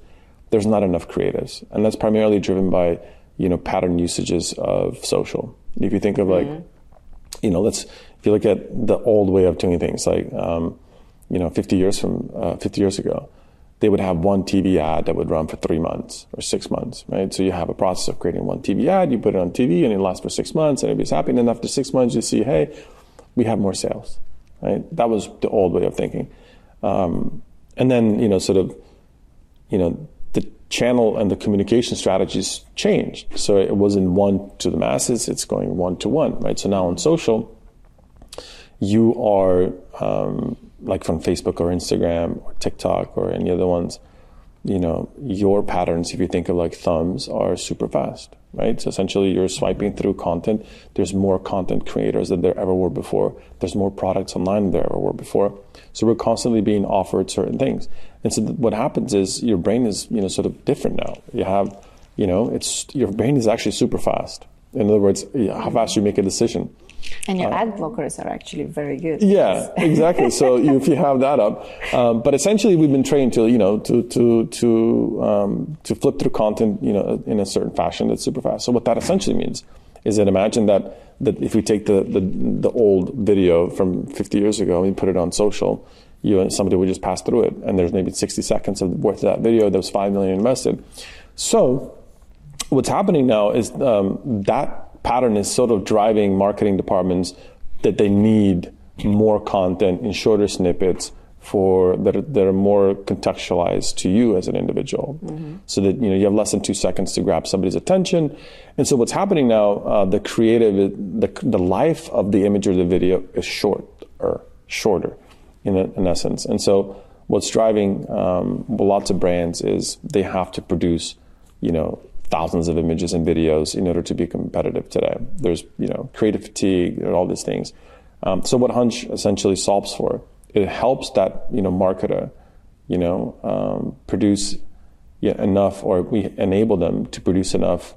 there's not enough creatives, and that's primarily driven by you know pattern usages of social. If you think of like, mm-hmm. you know, let's if you look at the old way of doing things, like um, you know, 50 years from uh, 50 years ago, they would have one TV ad that would run for three months or six months, right? So you have a process of creating one TV ad, you put it on TV, and it lasts for six months, and everybody's happy. And then after six months, you see, hey, we have more sales Right? That was the old way of thinking. Um, and then, you know, sort of, you know, the channel and the communication strategies changed. So it wasn't one to the masses, it's going one to one, right? So now on social, you are, um, like from Facebook or Instagram or TikTok or any other ones, you know, your patterns, if you think of like thumbs, are super fast right? So essentially, you're swiping through content. There's more content creators than there ever were before. There's more products online than there ever were before. So we're constantly being offered certain things. And so what happens is your brain is, you know, sort of different now. You have, you know, it's your brain is actually super fast. In other words, how fast you make a decision. And your uh, ad blockers are actually very good. Yeah, exactly. so if you have that up, um, but essentially we've been trained to you know to to to um, to flip through content you know in a certain fashion that's super fast. So what that essentially means is that imagine that that if we take the the, the old video from 50 years ago and put it on social, you and somebody would just pass through it, and there's maybe 60 seconds of worth of that video. There was five million invested. So what's happening now is um, that pattern is sort of driving marketing departments that they need more content in shorter snippets for that are, that are more contextualized to you as an individual, mm-hmm. so that you know you have less than two seconds to grab somebody's attention. And so what's happening now, uh, the creative, the the life of the image or the video is shorter, shorter, in a, in essence. And so what's driving um, lots of brands is they have to produce, you know, thousands of images and videos in order to be competitive today. There's you know creative fatigue and all these things. Um, so what Hunch essentially solves for it helps that you know marketer you know um, produce yeah, enough or we enable them to produce enough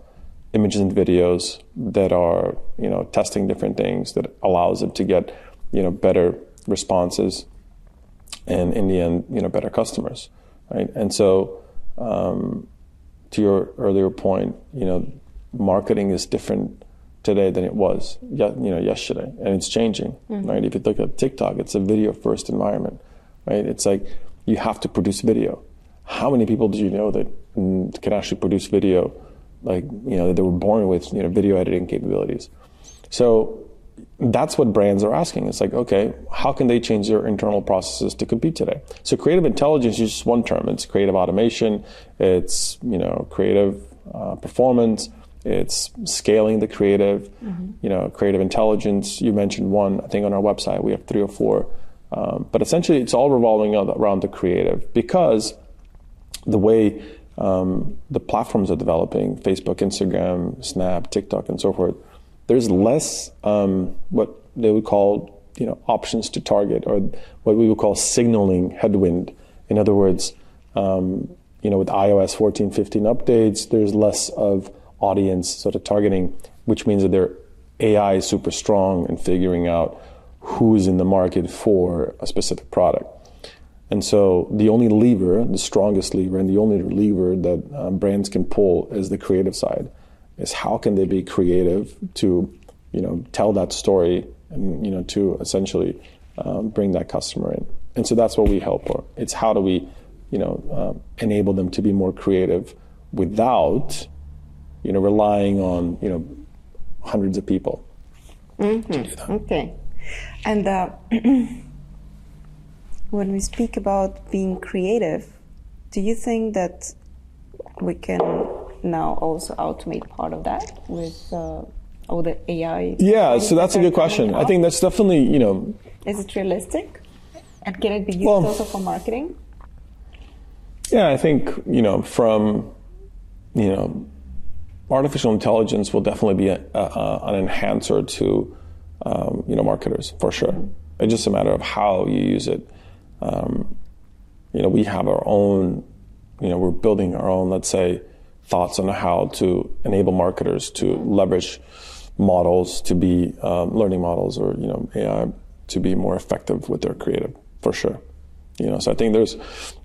images and videos that are you know testing different things that allows them to get you know better responses and in the end you know better customers right and so um, to your earlier point, you know, marketing is different today than it was, you know, yesterday, and it's changing, mm-hmm. right? If you look at TikTok, it's a video first environment, right? It's like you have to produce video. How many people do you know that can actually produce video, like you know, that they were born with you know video editing capabilities? So that's what brands are asking. It's like, okay, how can they change their internal processes to compete today? So creative intelligence is just one term. It's creative automation. It's, you know, creative uh, performance. It's scaling the creative, you know, creative intelligence. You mentioned one. I think on our website we have three or four. Um, but essentially, it's all revolving around the creative because the way um, the platforms are developing Facebook, Instagram, Snap, TikTok, and so forth there's less um, what they would call you know options to target or what we would call signaling headwind. In other words, um, you know with iOS 14, 15 updates, there's less of audience sort of targeting, which means that their AI is super strong in figuring out who's in the market for a specific product. And so the only lever, the strongest lever, and the only lever that um, brands can pull is the creative side is how can they be creative to, you know, tell that story and, you know, to essentially um, bring that customer in. And so that's what we help for. It's how do we, you know, um, enable them to be more creative without, you know, relying on, you know, hundreds of people mm-hmm. Okay. And uh, when we speak about being creative, do you think that we can now also automate part of that with uh, all the AI? Yeah, so that's a good question. I think that's definitely, you know. Is it realistic? And can it be used well, also for marketing? Yeah, I think, you know, from, you know, artificial intelligence will definitely be a, a, an enhancer to, um, you know, marketers for sure. Mm-hmm. It's just a matter of how you use it. Um, you know, we have our own, you know, we're building our own, let's say, thoughts on how to enable marketers to leverage models to be um, learning models or you know AI to be more effective with their creative for sure. You know, so I think there's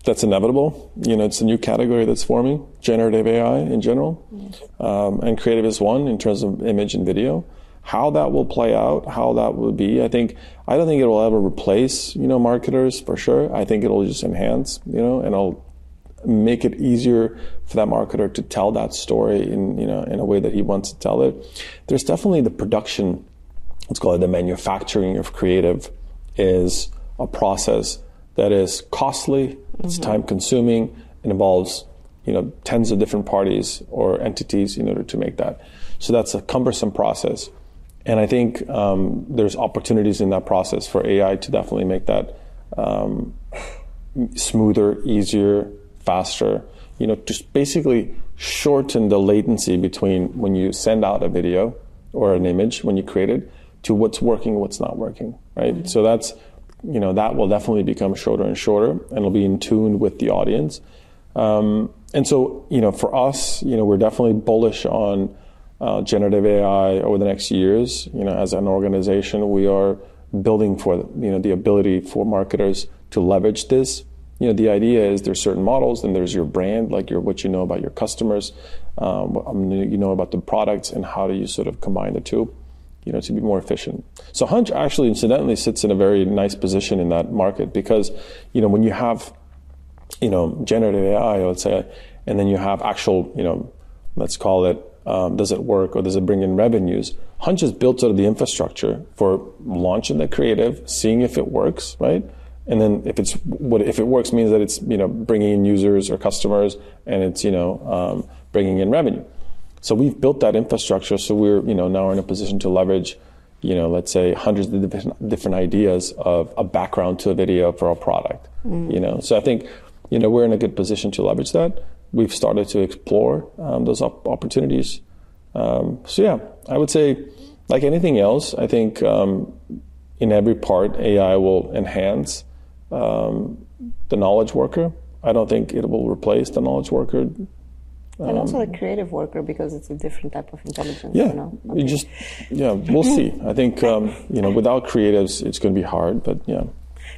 that's inevitable. You know, it's a new category that's forming, generative AI in general, yes. um, and creative is one in terms of image and video. How that will play out, how that will be, I think I don't think it will ever replace you know marketers for sure. I think it'll just enhance you know, and it'll make it easier for that marketer to tell that story in you know in a way that he wants to tell it. There's definitely the production, let's call it the manufacturing of creative, is a process that is costly, mm-hmm. it's time consuming, it involves you know tens of different parties or entities in order to make that. So that's a cumbersome process, and I think um, there's opportunities in that process for AI to definitely make that. Um, smoother, easier, faster, you know, just basically shorten the latency between when you send out a video or an image when you create it to what's working what's not working, right? Mm-hmm. So that's, you know, that will definitely become shorter and shorter and it'll be in tune with the audience. Um, and so, you know, for us, you know, we're definitely bullish on uh, generative AI over the next years. You know, as an organization, we are building for, you know, the ability for marketers to leverage this you know the idea is there's certain models and there's your brand like your what you know about your customers um, what um, you know about the products and how do you sort of combine the two you know to be more efficient. So hunch actually incidentally sits in a very nice position in that market because you know when you have you know generative ai let's say and then you have actual you know let's call it um, does it work or does it bring in revenues hunch is built out of the infrastructure for launching the creative seeing if it works right and then if it's what if it works means that it's you know bringing in users or customers and it's you know um, bringing in revenue. So we've built that infrastructure, so we're you know now in a position to leverage you know let's say hundreds of different, different ideas of a background to a video for a product. Mm. You know, so I think you know we're in a good position to leverage that. We've started to explore um, those op- opportunities. Um, so yeah, I would say like anything else, I think um, in every part AI will enhance um, the knowledge worker. I don't think it will replace the knowledge worker. Um, and also the creative worker because it's a different type of intelligence. Yeah, you know? okay. just yeah, we'll see. I think um, you know without creatives, it's going to be hard. But yeah.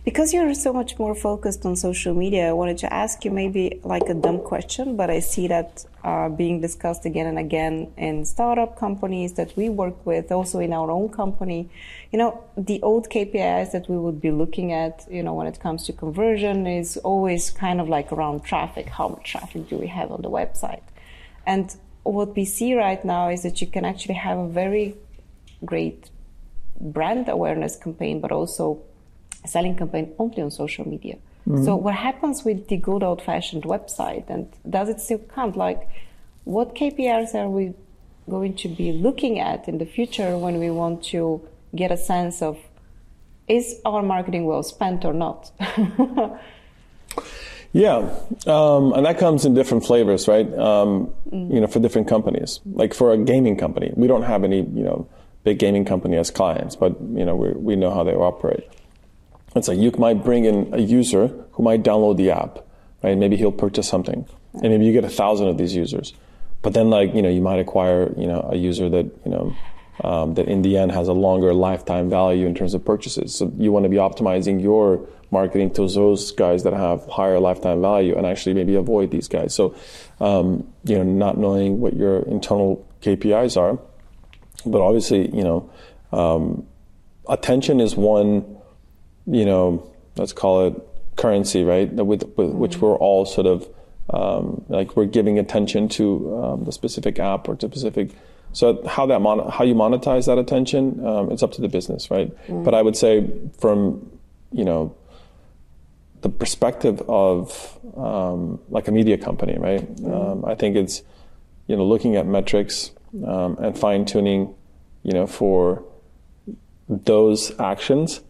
Because you're so much more focused on social media, I wanted to ask you maybe like a dumb question, but I see that uh, being discussed again and again in startup companies that we work with, also in our own company. You know, the old KPIs that we would be looking at, you know, when it comes to conversion is always kind of like around traffic. How much traffic do we have on the website? And what we see right now is that you can actually have a very great brand awareness campaign, but also selling campaign only on social media. Mm-hmm. So what happens with the good old fashioned website and does it still count? Like what KPIs are we going to be looking at in the future when we want to get a sense of is our marketing well spent or not? yeah, um, and that comes in different flavors, right? Um, mm. You know, for different companies. Like for a gaming company, we don't have any, you know, big gaming company as clients, but you know, we we know how they operate. It's like you might bring in a user who might download the app, right? Maybe he'll purchase something, and maybe you get a thousand of these users. But then, like you know, you might acquire you know a user that you know um, that in the end has a longer lifetime value in terms of purchases. So you want to be optimizing your marketing to those guys that have higher lifetime value and actually maybe avoid these guys. So, um, you know, not knowing what your internal KPIs are, but obviously, you know, um, attention is one, you know, let's call it currency, right? With, with which we're all sort of um, like we're giving attention to um, the specific app or to specific so how that mon- how you monetize that attention, um, it's up to the business, right? Mm. But I would say from you know the perspective of um, like a media company, right? Mm. Um, I think it's you know looking at metrics um, and fine tuning, you know, for those actions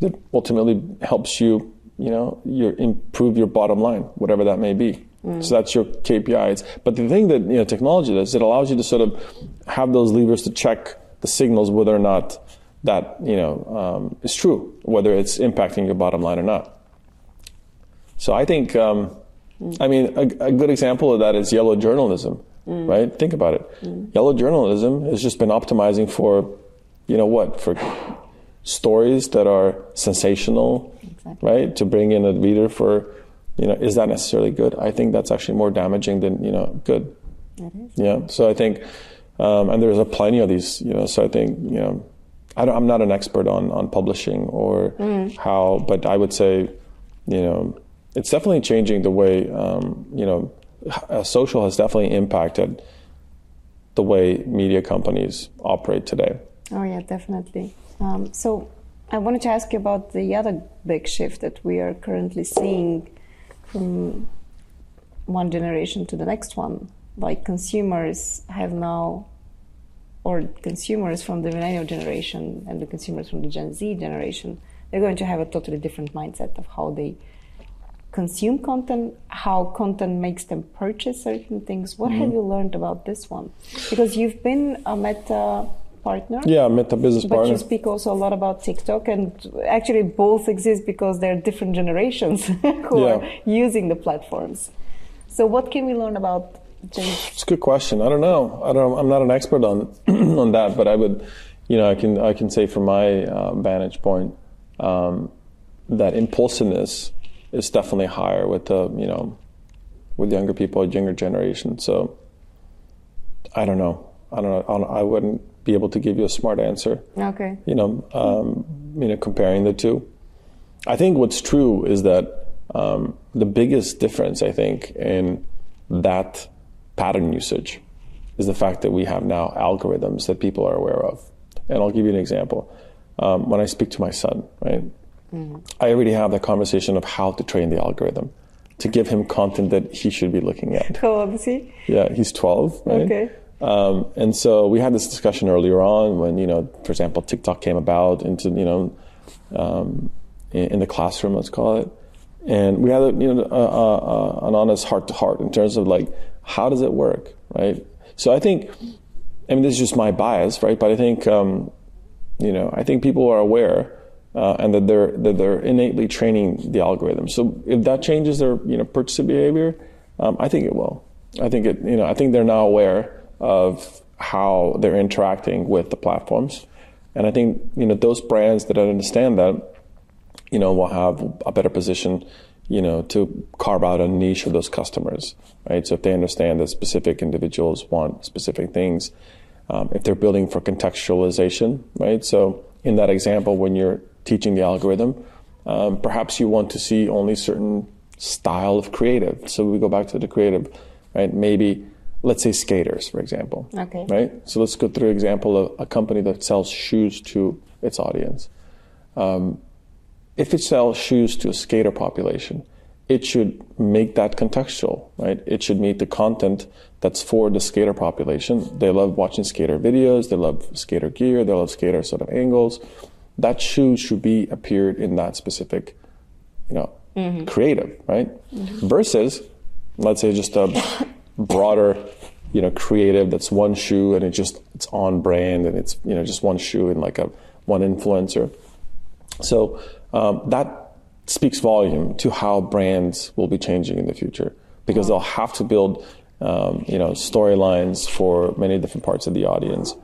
that ultimately helps you, you know, your improve your bottom line, whatever that may be. Mm. So that's your KPIs. But the thing that you know technology does, it allows you to sort of have those levers to check the signals whether or not that you know um, is true, whether it's impacting your bottom line or not. So I think, um, mm. I mean, a, a, good example of that is yellow journalism, mm. right? Think about it. Mm. Yellow journalism has just been optimizing for, you know what, for stories that are sensational, exactly. right? To bring in a reader for you know, is that necessarily good? I think that's actually more damaging than you know good. Yeah. So I think, um, and there's a plenty of these. You know, so I think you know, I am not an expert on on publishing or mm. how, but I would say, you know, it's definitely changing the way um, you know, social has definitely impacted the way media companies operate today. Oh yeah, definitely. Um, so I wanted to ask you about the other big shift that we are currently seeing from one generation to the next one. Like consumers have now, or consumers from the millennial generation and the consumers from the Gen Z generation, they're going to have a totally different mindset of how they consume content, how content makes them purchase certain things. What mm-hmm. have you learned about this one? Because you've been a meta partner. Yeah, Meta Business but Partner. But you speak also a lot about TikTok, and actually both exist because they're different generations who yeah. are using the platforms. So, what can we learn about? It's a good question. I don't know. I don't. I'm not an expert on on that, but I would, you know, I can I can say from my uh, vantage point um, that impulsiveness is definitely higher with the you know with younger people, younger generation. So I don't know. I don't know. I, don't, I wouldn't be able to give you a smart answer. Okay. You know, um, you know, comparing the two. I think what's true is that um, the biggest difference, I think, in that pattern usage is the fact that we have now algorithms that people are aware of. And I'll give you an example. Um, when I speak to my son, right, mm-hmm. I already have that conversation of how to train the algorithm to give him content that he should be looking at. How old is he? Yeah, he's 12, right? Okay. Um, and so we had this discussion earlier on when, you know, for example, TikTok came about into, you know, um, in, in, the classroom, let's call it. And we had, a, you know, a, a, an honest heart to heart in terms of like, how does it work, right? So I think, I mean, this is just my bias, right? But I think, um, you know, I think people are aware uh, and that they're that they're innately training the algorithm. So if that changes their, you know, purchasing behavior, um, I think it will. I think it, you know, I think they're now aware of how they're interacting with the platforms. And I think, you know, those brands that understand that, you know, will have a better position, you know, to carve out a niche of those customers, right? So if they understand that specific individuals want specific things, um, if they're building for contextualization, right? So in that example, when you're teaching the algorithm, um, perhaps you want to see only certain style of creative. So we go back to the creative, right? Maybe let's say skaters, for example. Okay. Right? So let's go through an example of a company that sells shoes to its audience. Um, if it sells shoes to a skater population, it should make that contextual, right? It should meet the content that's for the skater population. They love watching skater videos, they love skater gear, they love skater sort of angles. That shoe should be appeared in that specific, you know, mm-hmm. creative, right? Mm-hmm. Versus, let's say, just a broader, you know, creative that's one shoe and it just it's on brand and it's you know just one shoe and like a one influencer. So um, that speaks volume to how brands will be changing in the future because they'll have to build um, you know storylines for many different parts of the audience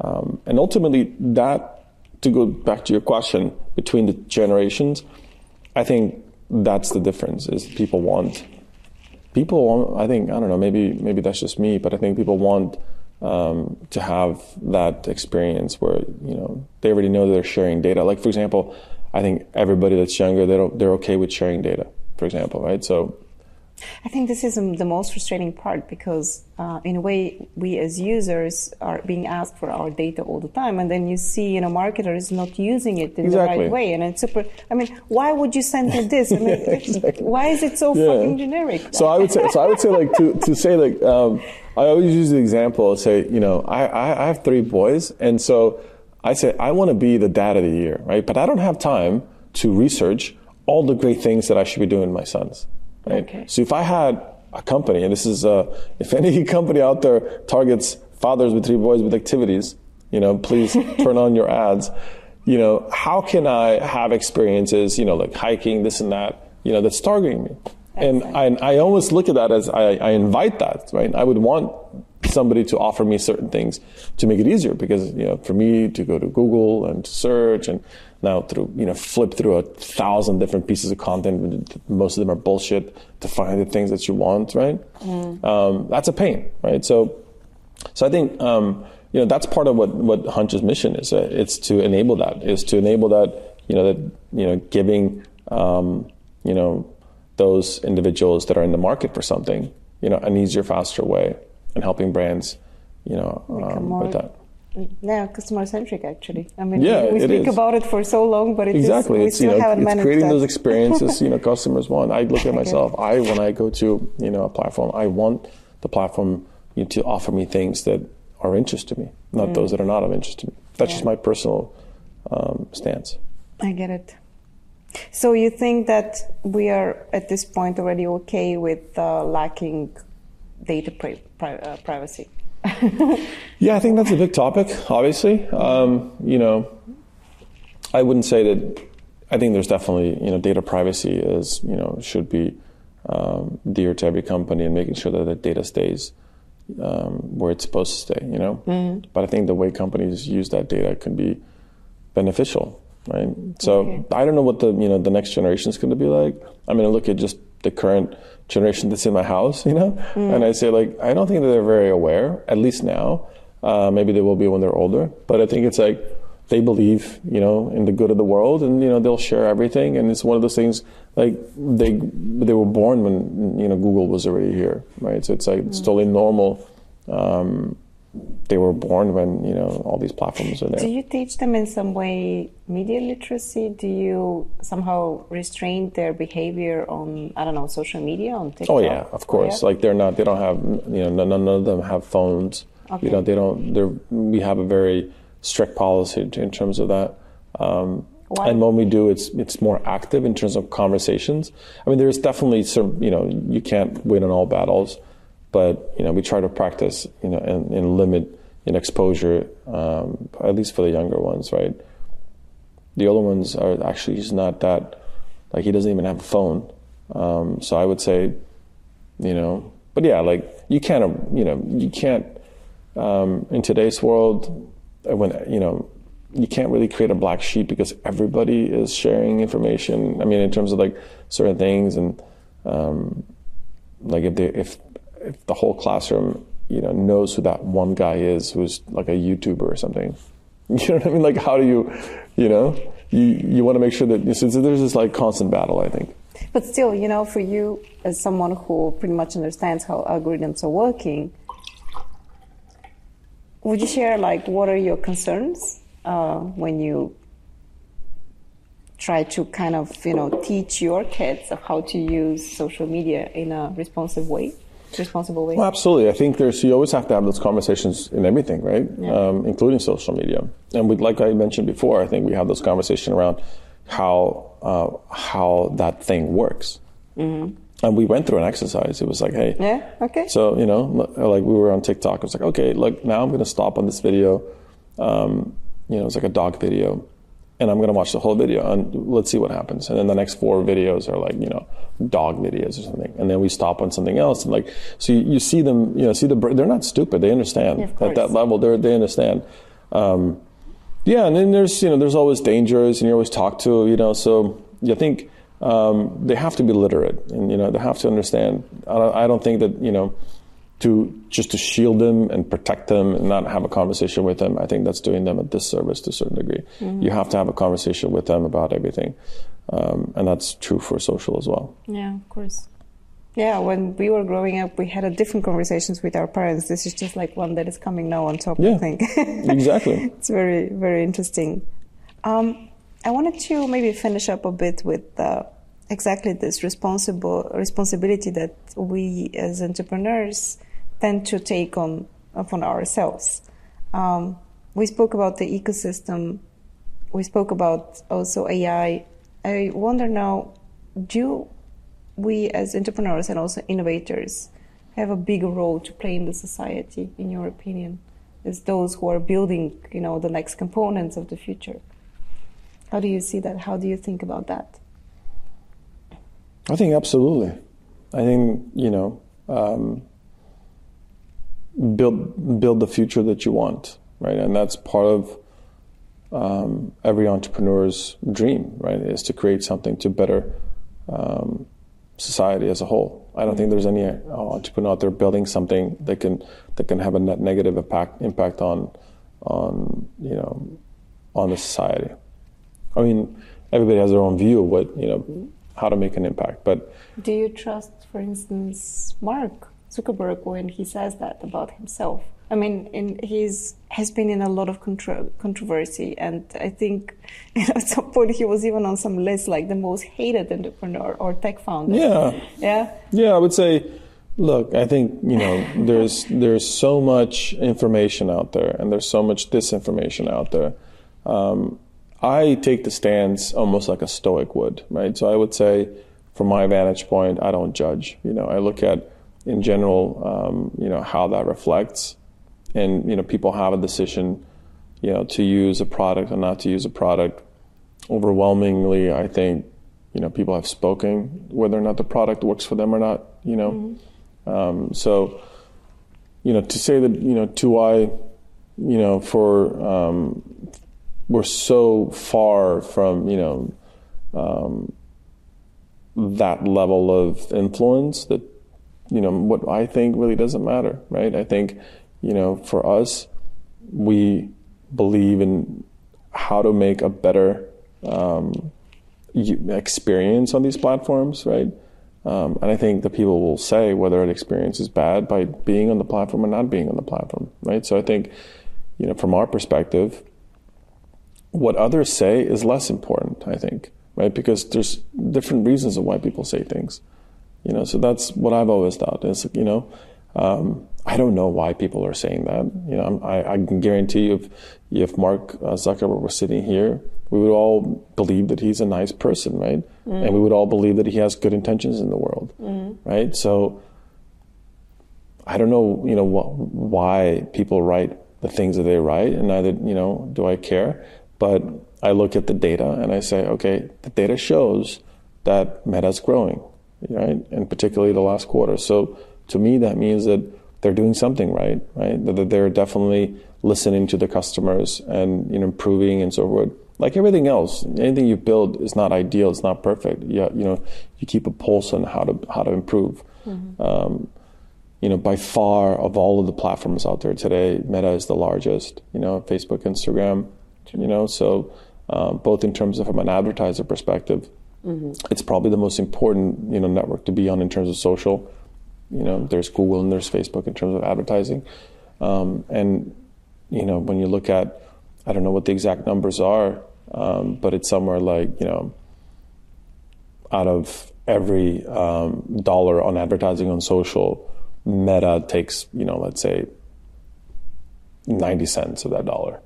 um, and ultimately that to go back to your question between the generations i think that's the difference is people want people i think i don't know maybe maybe that's just me but i think people want um, to have that experience where you know they already know they're sharing data like for example I think everybody that's younger, they're, they're okay with sharing data, for example, right? So I think this is the most frustrating part because, uh, in a way, we as users are being asked for our data all the time, and then you see, you know, marketers not using it in exactly. the right way, and it's super. I mean, why would you send me this? I mean, yeah, exactly. why is it so yeah. fucking generic? So I would say, so I would say, like to, to say like, um, I always use the example. Say, you know, I, I have three boys, and so I say, I want to be the dad of the year, right? But I don't have time to research all the great things that I should be doing with my sons, right? Okay. So if I had a company, and this is, uh, if any company out there targets fathers with three boys with activities, you know, please turn on your ads. You know, how can I have experiences, you know, like hiking, this and that, you know, that's targeting me? And I, I almost look at that as I, I invite that, right? I would want somebody to offer me certain things to make it easier because you know for me to go to Google and to search and now through you know flip through a thousand different pieces of content most of them are bullshit to find the things that you want right mm. um, that's a pain right so so I think um, you know that's part of what what Hunch's mission is uh, it's to enable that is to enable that you know that you know giving um, you know those individuals that are in the market for something you know an easier faster way and helping brands, you know, um, with that. Yeah, customer centric actually. I mean, yeah, we, speak about it for so long, but it exactly. Is, it's you know, it's creating that. those experiences. you know, customers want. I look at myself. I when I go to you know a platform, I want the platform you know, to offer me things that are of interest to me, not mm. those that are not of interest to me. That's yeah. just my personal um, stance. I get it. So you think that we are at this point already okay with uh, lacking data pri- pri- uh, privacy? Yeah, I think that's a big topic. Obviously, um, you know, I wouldn't say that. I think there's definitely you know data privacy is you know should be um, dear to every company and making sure that the data stays um, where it's supposed to stay. You know, mm-hmm. but I think the way companies use that data can be beneficial, right? So okay. I don't know what the you know the next generation is going to be like. I mean, I look at just the current generation that's in my house, you know? Mm. And I say, like, I don't think that they're very aware, at least now. Uh, maybe they will be when they're older. But I think it's like they believe, you know, in the good of the world and, you know, they'll share everything. And it's one of those things, like, they, they were born when, you know, Google was already here, right? So it's like, mm. it's totally normal. Um, they were born when you know all these platforms are there. Do you teach them in some way media literacy? Do you somehow restrain their behavior on I don't know social media on TikTok? Oh yeah, of course. Yeah? Like they're not. They don't have. You know, none of them have phones. Okay. You know, they don't. They're. We have a very strict policy in terms of that. Um, and when we do, it's it's more active in terms of conversations. I mean, there's definitely some. You know, you can't win in all battles but you know we try to practice you know and, and limit in exposure um, at least for the younger ones right? The older ones are actually he's not that like he doesn't even have a phone. Um, so i would say you know but yeah like you can't you know you can't um, in today's world when you know you can't really create a black sheep because everybody is sharing information. I mean in terms of like certain things and um, like if they if if the whole classroom you know knows who that one guy is who's like a YouTuber or something. You know what I mean? Like how do you, you know, you you want to make sure that there's this like constant battle. I think. But still, you know, for you as someone who pretty much understands how algorithms are working, would you share like what are your concerns uh, when you try to kind of you know teach your kids of how to use social media in a responsive way responsible way well, absolutely. I think there's you always have to have those conversations in everything right? Yeah. um, including social media. And we, like i mentioned before i think we have this conversation around how uh, how that thing works. Mm-hmm. and we went through an exercise. It was like hey. Yeah okay. So you know like we were on tiktok. It was like okay look now i'm going to stop on this video. Um, you know it's like a dog video and I'm going to watch the whole video and let's see what happens. And then the next four videos are like, you know, dog videos or something. And then we stop on something else. And like, so you, you see them, you know, see the, they're not stupid. They understand yeah, at that level. They're, they understand. Um, yeah. And then there's, you know, there's always dangers and you always talk to, you know, so I think, um, they have to be literate and, you know, they have to understand. I don't, I don't think that, you know, to just to shield them and protect them and not have a conversation with them, I think that's doing them a disservice to a certain degree. Mm-hmm. You have to have a conversation with them about everything, um, and that's true for social as well. Yeah, of course. Yeah, when we were growing up, we had a different conversations with our parents. This is just like one that is coming now on top. Yeah, I think exactly. It's very very interesting. Um, I wanted to maybe finish up a bit with. Uh, exactly this responsible responsibility that we as entrepreneurs tend to take on upon ourselves. Um, we spoke about the ecosystem. We spoke about also AI. I wonder now, do we as entrepreneurs and also innovators have a bigger role to play in the society, in your opinion, as those who are building, you know, the next components of the future? How do you see that? How do you think about that? I think absolutely. I think you know um, build build the future that you want, right? And that's part of um, every entrepreneur's dream, right? Is to create something to better um, society as a whole. I don't think there's any uh, entrepreneur out there building something that can that can have a net negative impact impact on on you know on the society. I mean, everybody has their own view of what you know how to make an impact, but do you trust, for instance, Mark Zuckerberg when he says that about himself. I mean, in, he's has been in a lot of contro- controversy, and I think you know, at some point he was even on some list like the most hated entrepreneur or tech founder. Yeah, yeah, yeah. I would say, look, I think you know, there's there's so much information out there, and there's so much disinformation out there. Um, I take the stance almost like a stoic would, right? So I would say, from my vantage point, I don't judge. You know, I look at in general, um, you know, how that reflects. And, you know, people have a decision, you know, to use a product or not to use a product. Overwhelmingly, I think, you know, people have spoken whether or not the product works for them or not, you know. Mm-hmm. Um, so, you know, to say that, you know, to I, you know, for, um, we're so far from, you know, um, that level of influence that you know, what I think really doesn't matter, right? I think, you know, for us, we believe in how to make a better um, experience on these platforms, right? Um, and I think the people will say whether an experience is bad by being on the platform or not being on the platform, right? So I think, you know, from our perspective, what others say is less important, I think, right? Because there's different reasons of why people say things. You know, so that's what I've always thought. Is you know, um, I don't know why people are saying that. You know, I, I can guarantee you, if if Mark uh, Zuckerberg was sitting here, we would all believe that he's a nice person, right? Mm. And we would all believe that he has good intentions in the world, mm. right? So I don't know, you know, wh- why people write the things that they write, and neither, you know, do I care. But I look at the data and I say, okay, the data shows that Meta's growing right? And particularly the last quarter. So to me, that means that they're doing something right, right? That they're definitely listening to the customers and you know, improving and so forth. Like everything else, anything you build is not ideal. It's not perfect. Yeah, you know, you keep a pulse on how to how to improve. Mm-hmm. Um, you know, by far of all of the platforms out there today, Meta is the largest. You know, Facebook, Instagram. You know, so uh, both in terms of from an advertiser perspective, Mm-hmm. It's probably the most important you know network to be on in terms of social. You know, there's Google and there's Facebook in terms of advertising, um, and you know when you look at, I don't know what the exact numbers are, um, but it's somewhere like you know, out of every um, dollar on advertising on social, Meta takes you know, let's say, ninety cents of that dollar,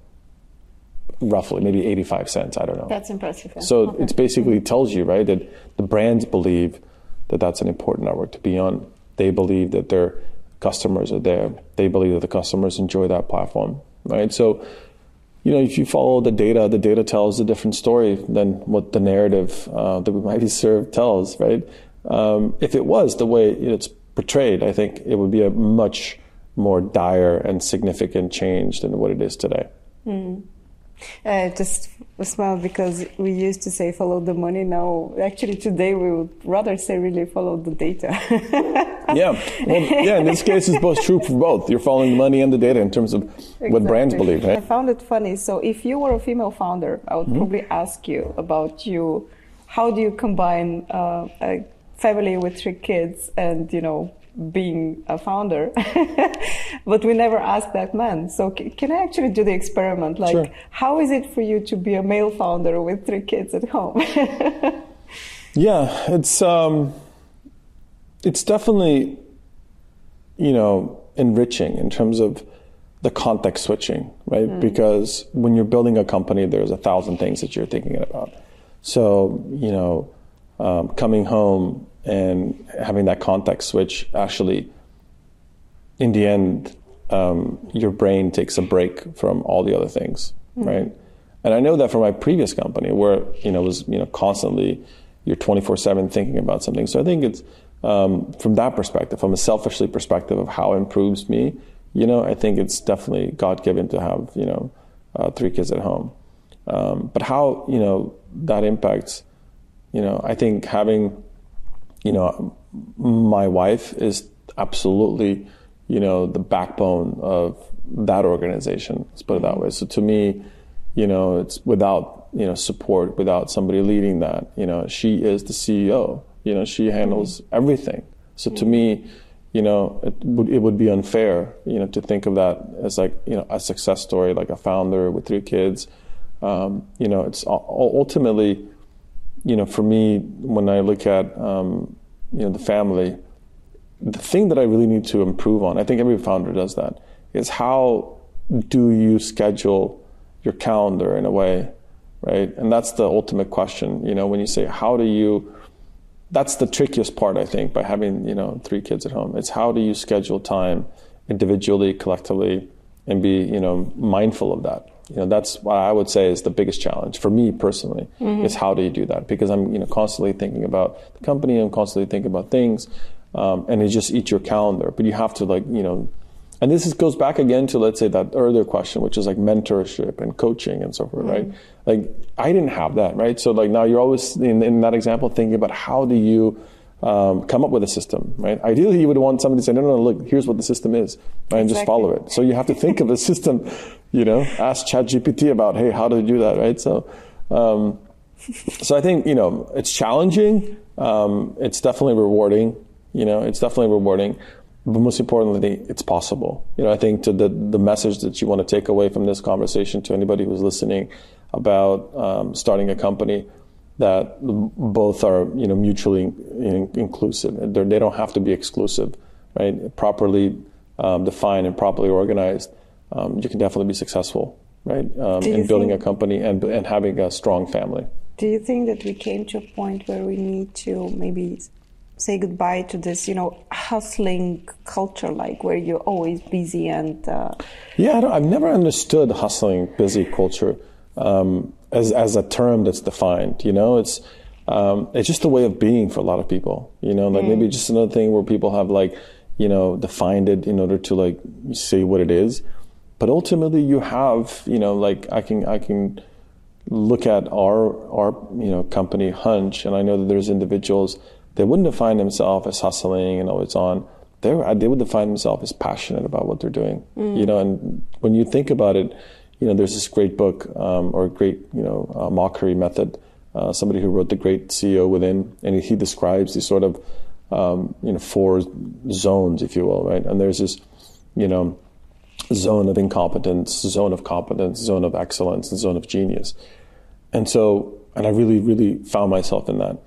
roughly, maybe eighty-five cents. I don't know. That's impressive. yeah. So Okay. it's basically tells you, right, that the brands believe that that's an important network to be on. They believe that their customers are there. They believe that the customers enjoy that platform, right? So, you know, if you follow the data, the data tells a different story than what the narrative uh, that we might be served tells, right? Um, if it was the way it's portrayed, I think it would be a much more dire and significant change than what it is today. Uh, just smile because we used to say follow the money. Now, actually, today we would rather say really follow the data. yeah. Well, yeah, in this case, it's both true for both. You're following the money and the data in terms of what brands Exactly. believe, I found it funny. So, if you were a female founder, I would Mm-hmm. probably ask you about you. How do you combine uh, a family with three kids and you know being a founder? but we never asked that man. So, c- can I actually do the experiment? Like, Sure. how is it for you to be a male founder with three kids at home? Yeah, it's um, it's definitely, you know, enriching in terms of the context switching, right? Because when you're building a company, there's a thousand things that you're thinking about. So, you know, um, coming home and having that context switch actually, in the end, um, your brain takes a break from all the other things, right? And I know that from my previous company, where you know it was you know constantly you're 24 seven thinking about something. So I think it's um, from that perspective, from a selfishly perspective of how it improves me. You know, I think it's definitely God given to have you know uh, three kids at home. Um, but how you know that impacts, you know, I think having you know, my wife is absolutely, you know, the backbone of that organization. Let's put it that way. So to me, you know, it's without you know support, without somebody leading that, you know, she is the CEO. You know, she handles everything. So to me, you know, it would it would be unfair, you know, to think of that as like you know a success story, like a founder with three kids. Um, you know, it's ultimately you know, for me, when I look at um, you know the family, the thing that I really need to improve on, I think every founder does that, is how do you schedule your calendar in a way, right? And that's the ultimate question. You know, when you say how do you, that's the trickiest part, I think, by having you know three kids at home. It's how do you schedule time individually, collectively, and be you know mindful of that you know that's what I would say is the biggest challenge for me personally is how do you do that? Because I'm you know constantly thinking about the company I'm constantly thinking about things um, and it just eats your calendar. But you have to like you know and this is, goes back again to let's say that earlier question which is like mentorship and coaching and so forth right? Like I didn't have that right? So like now you're always in, in that example thinking about how do you um, come up with a system, right? Ideally, you would want somebody to say, no, no, no, look, here's what the system is, right? And just follow it. So you have to think of a system, you know, ask ChatGPT about, hey, how do you do that, right? So, um, so I think, you know, it's challenging. Um, it's definitely rewarding, you know, it's definitely rewarding. But most importantly, it's possible. You know, I think to the, the message that you want to take away from this conversation to anybody who's listening about um, starting a company, that both are you know mutually in- inclusive. They're, they don't have to be exclusive, right? Properly um, defined and properly organized, um, you can definitely be successful, right? Um, in building think- a company and and having a strong family. Do you think that we came to a point where we need to maybe say goodbye to this, you know, hustling culture, like where you're always busy and uh, Yeah, I don't, I've never understood hustling, busy culture um, as as a term that's defined. You know, it's um, it's just a way of being for a lot of people. You know, like maybe just another thing where people have like you know defined it in order to like say what it is. But ultimately, you have you know like I can I can look at our our you know company hunch, and I know that there's individuals that wouldn't define themselves as hustling and always on. They they would define themselves as passionate about what they're doing. You know, and when you think about it, you know, there's this great book um, or great you know uh, Mochary method. Uh, somebody who wrote the Great CEO Within, and he, describes these sort of um, you know four zones, if you will, right? And there's this you know zone of incompetence, zone of competence, zone of excellence, and zone of genius. And so, and I really, really found myself in that.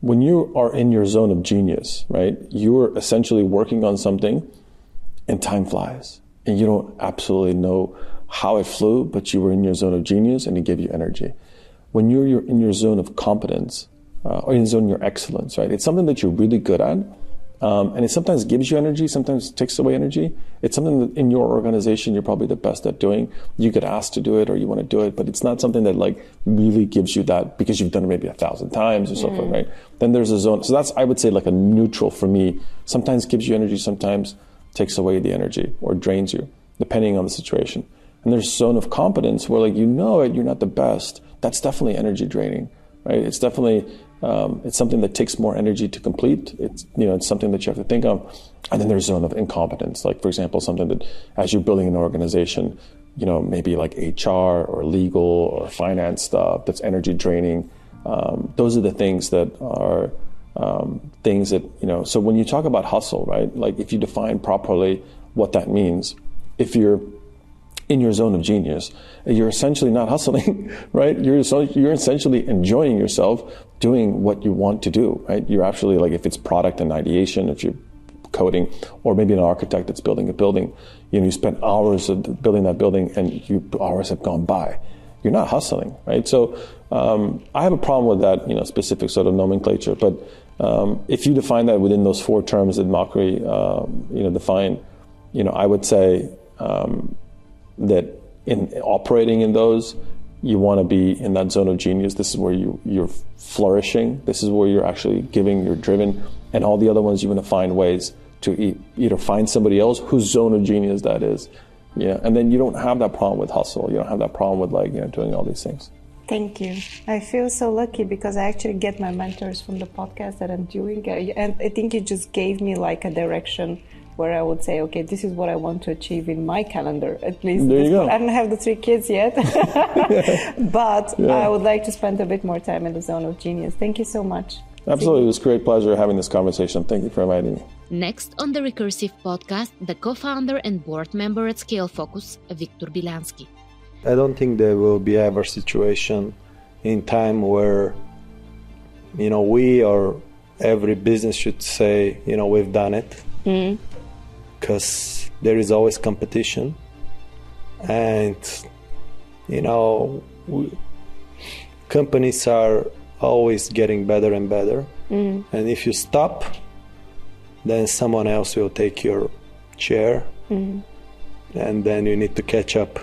When you are in your zone of genius, right, you're essentially working on something and time flies and you don't absolutely know how it flew, but you were in your zone of genius and it gave you energy. When you're, you're in your zone of competence uh, or in zone of your excellence, right, it's something that you're really good at um, and it sometimes gives you energy, sometimes takes away energy. It's something that in your organization you're probably the best at doing. You get asked to do it or you want to do it, but it's not something that like really gives you that because you've done it maybe a thousand times or mm. something, right? Then there's a zone. So that's I would say like a neutral for me. Sometimes gives you energy, sometimes takes away the energy or drains you, depending on the situation. And there's a zone of competence where like you know it, you're not the best. That's definitely energy draining, right? It's definitely um, it's something that takes more energy to complete. It's you know it's something that you have to think of, and then there's zone of incompetence. Like for example, something that as you're building an organization, you know maybe like HR or legal or finance stuff that's energy draining. Um, those are the things that are um, things that you know. So when you talk about hustle, right? Like if you define properly what that means, if you're in your zone of genius. You're essentially not hustling, right? You're you're essentially enjoying yourself doing what you want to do, right? You're actually like if it's product and ideation, if you're coding, or maybe an architect that's building a building, you know, you spend hours of building that building and you hours have gone by. You're not hustling, right? So um, I have a problem with that, you know, specific sort of nomenclature. But um, if you define that within those four terms that Mochary, um, you know, define, you know, I would say um, that in operating in those, you want to be in that zone of genius. This is where you, you're flourishing. This is where you're actually giving, you're driven. And all the other ones, you want to find ways to eat, either find somebody else whose zone of genius that is. Yeah. And then you don't have that problem with hustle. You don't have that problem with like, you know, doing all these things. Thank you. I feel so lucky because I actually get my mentors from the podcast that I'm doing. And I think it just gave me like a direction where I would say, okay, this is what I want to achieve in my calendar, at least. There you go. I don't have the three kids yet, but yeah. I would like to spend a bit more time in the zone of genius. Thank you so much. Absolutely. It was a great pleasure having this conversation. Thank you for inviting me. Next on the Recursive podcast, the co founder and board member at Scale Focus, Victor Bilansky. I don't think there will be ever situation in time where, you know, we or every business should say, you know, we've done it. Mm because there is always competition. And you know we, companies are always getting better and better. Mm. and if you stop then someone else will take your chair. Mm. and then you need to catch up.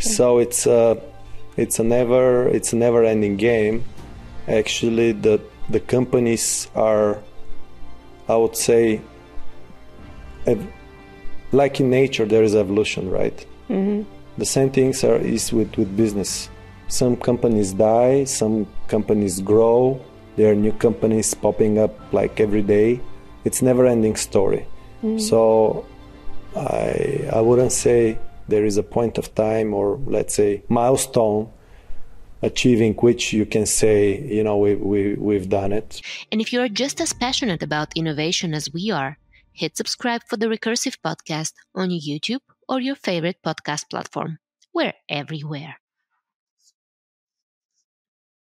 So it's a it's a never it's a never ending game. Actually the the companies are i would say like in nature, there is evolution, right? Mm-hmm. The same things are is with, with business. Some companies die, some companies grow. There are new companies popping up like every day. It's never-ending story. Mm-hmm. So I I wouldn't say there is a point of time or let's say milestone achieving which you can say you know we, we we've done it and if you're just as passionate about innovation as we are hit subscribe for the Recursive Podcast on YouTube or your favorite podcast platform. We're everywhere.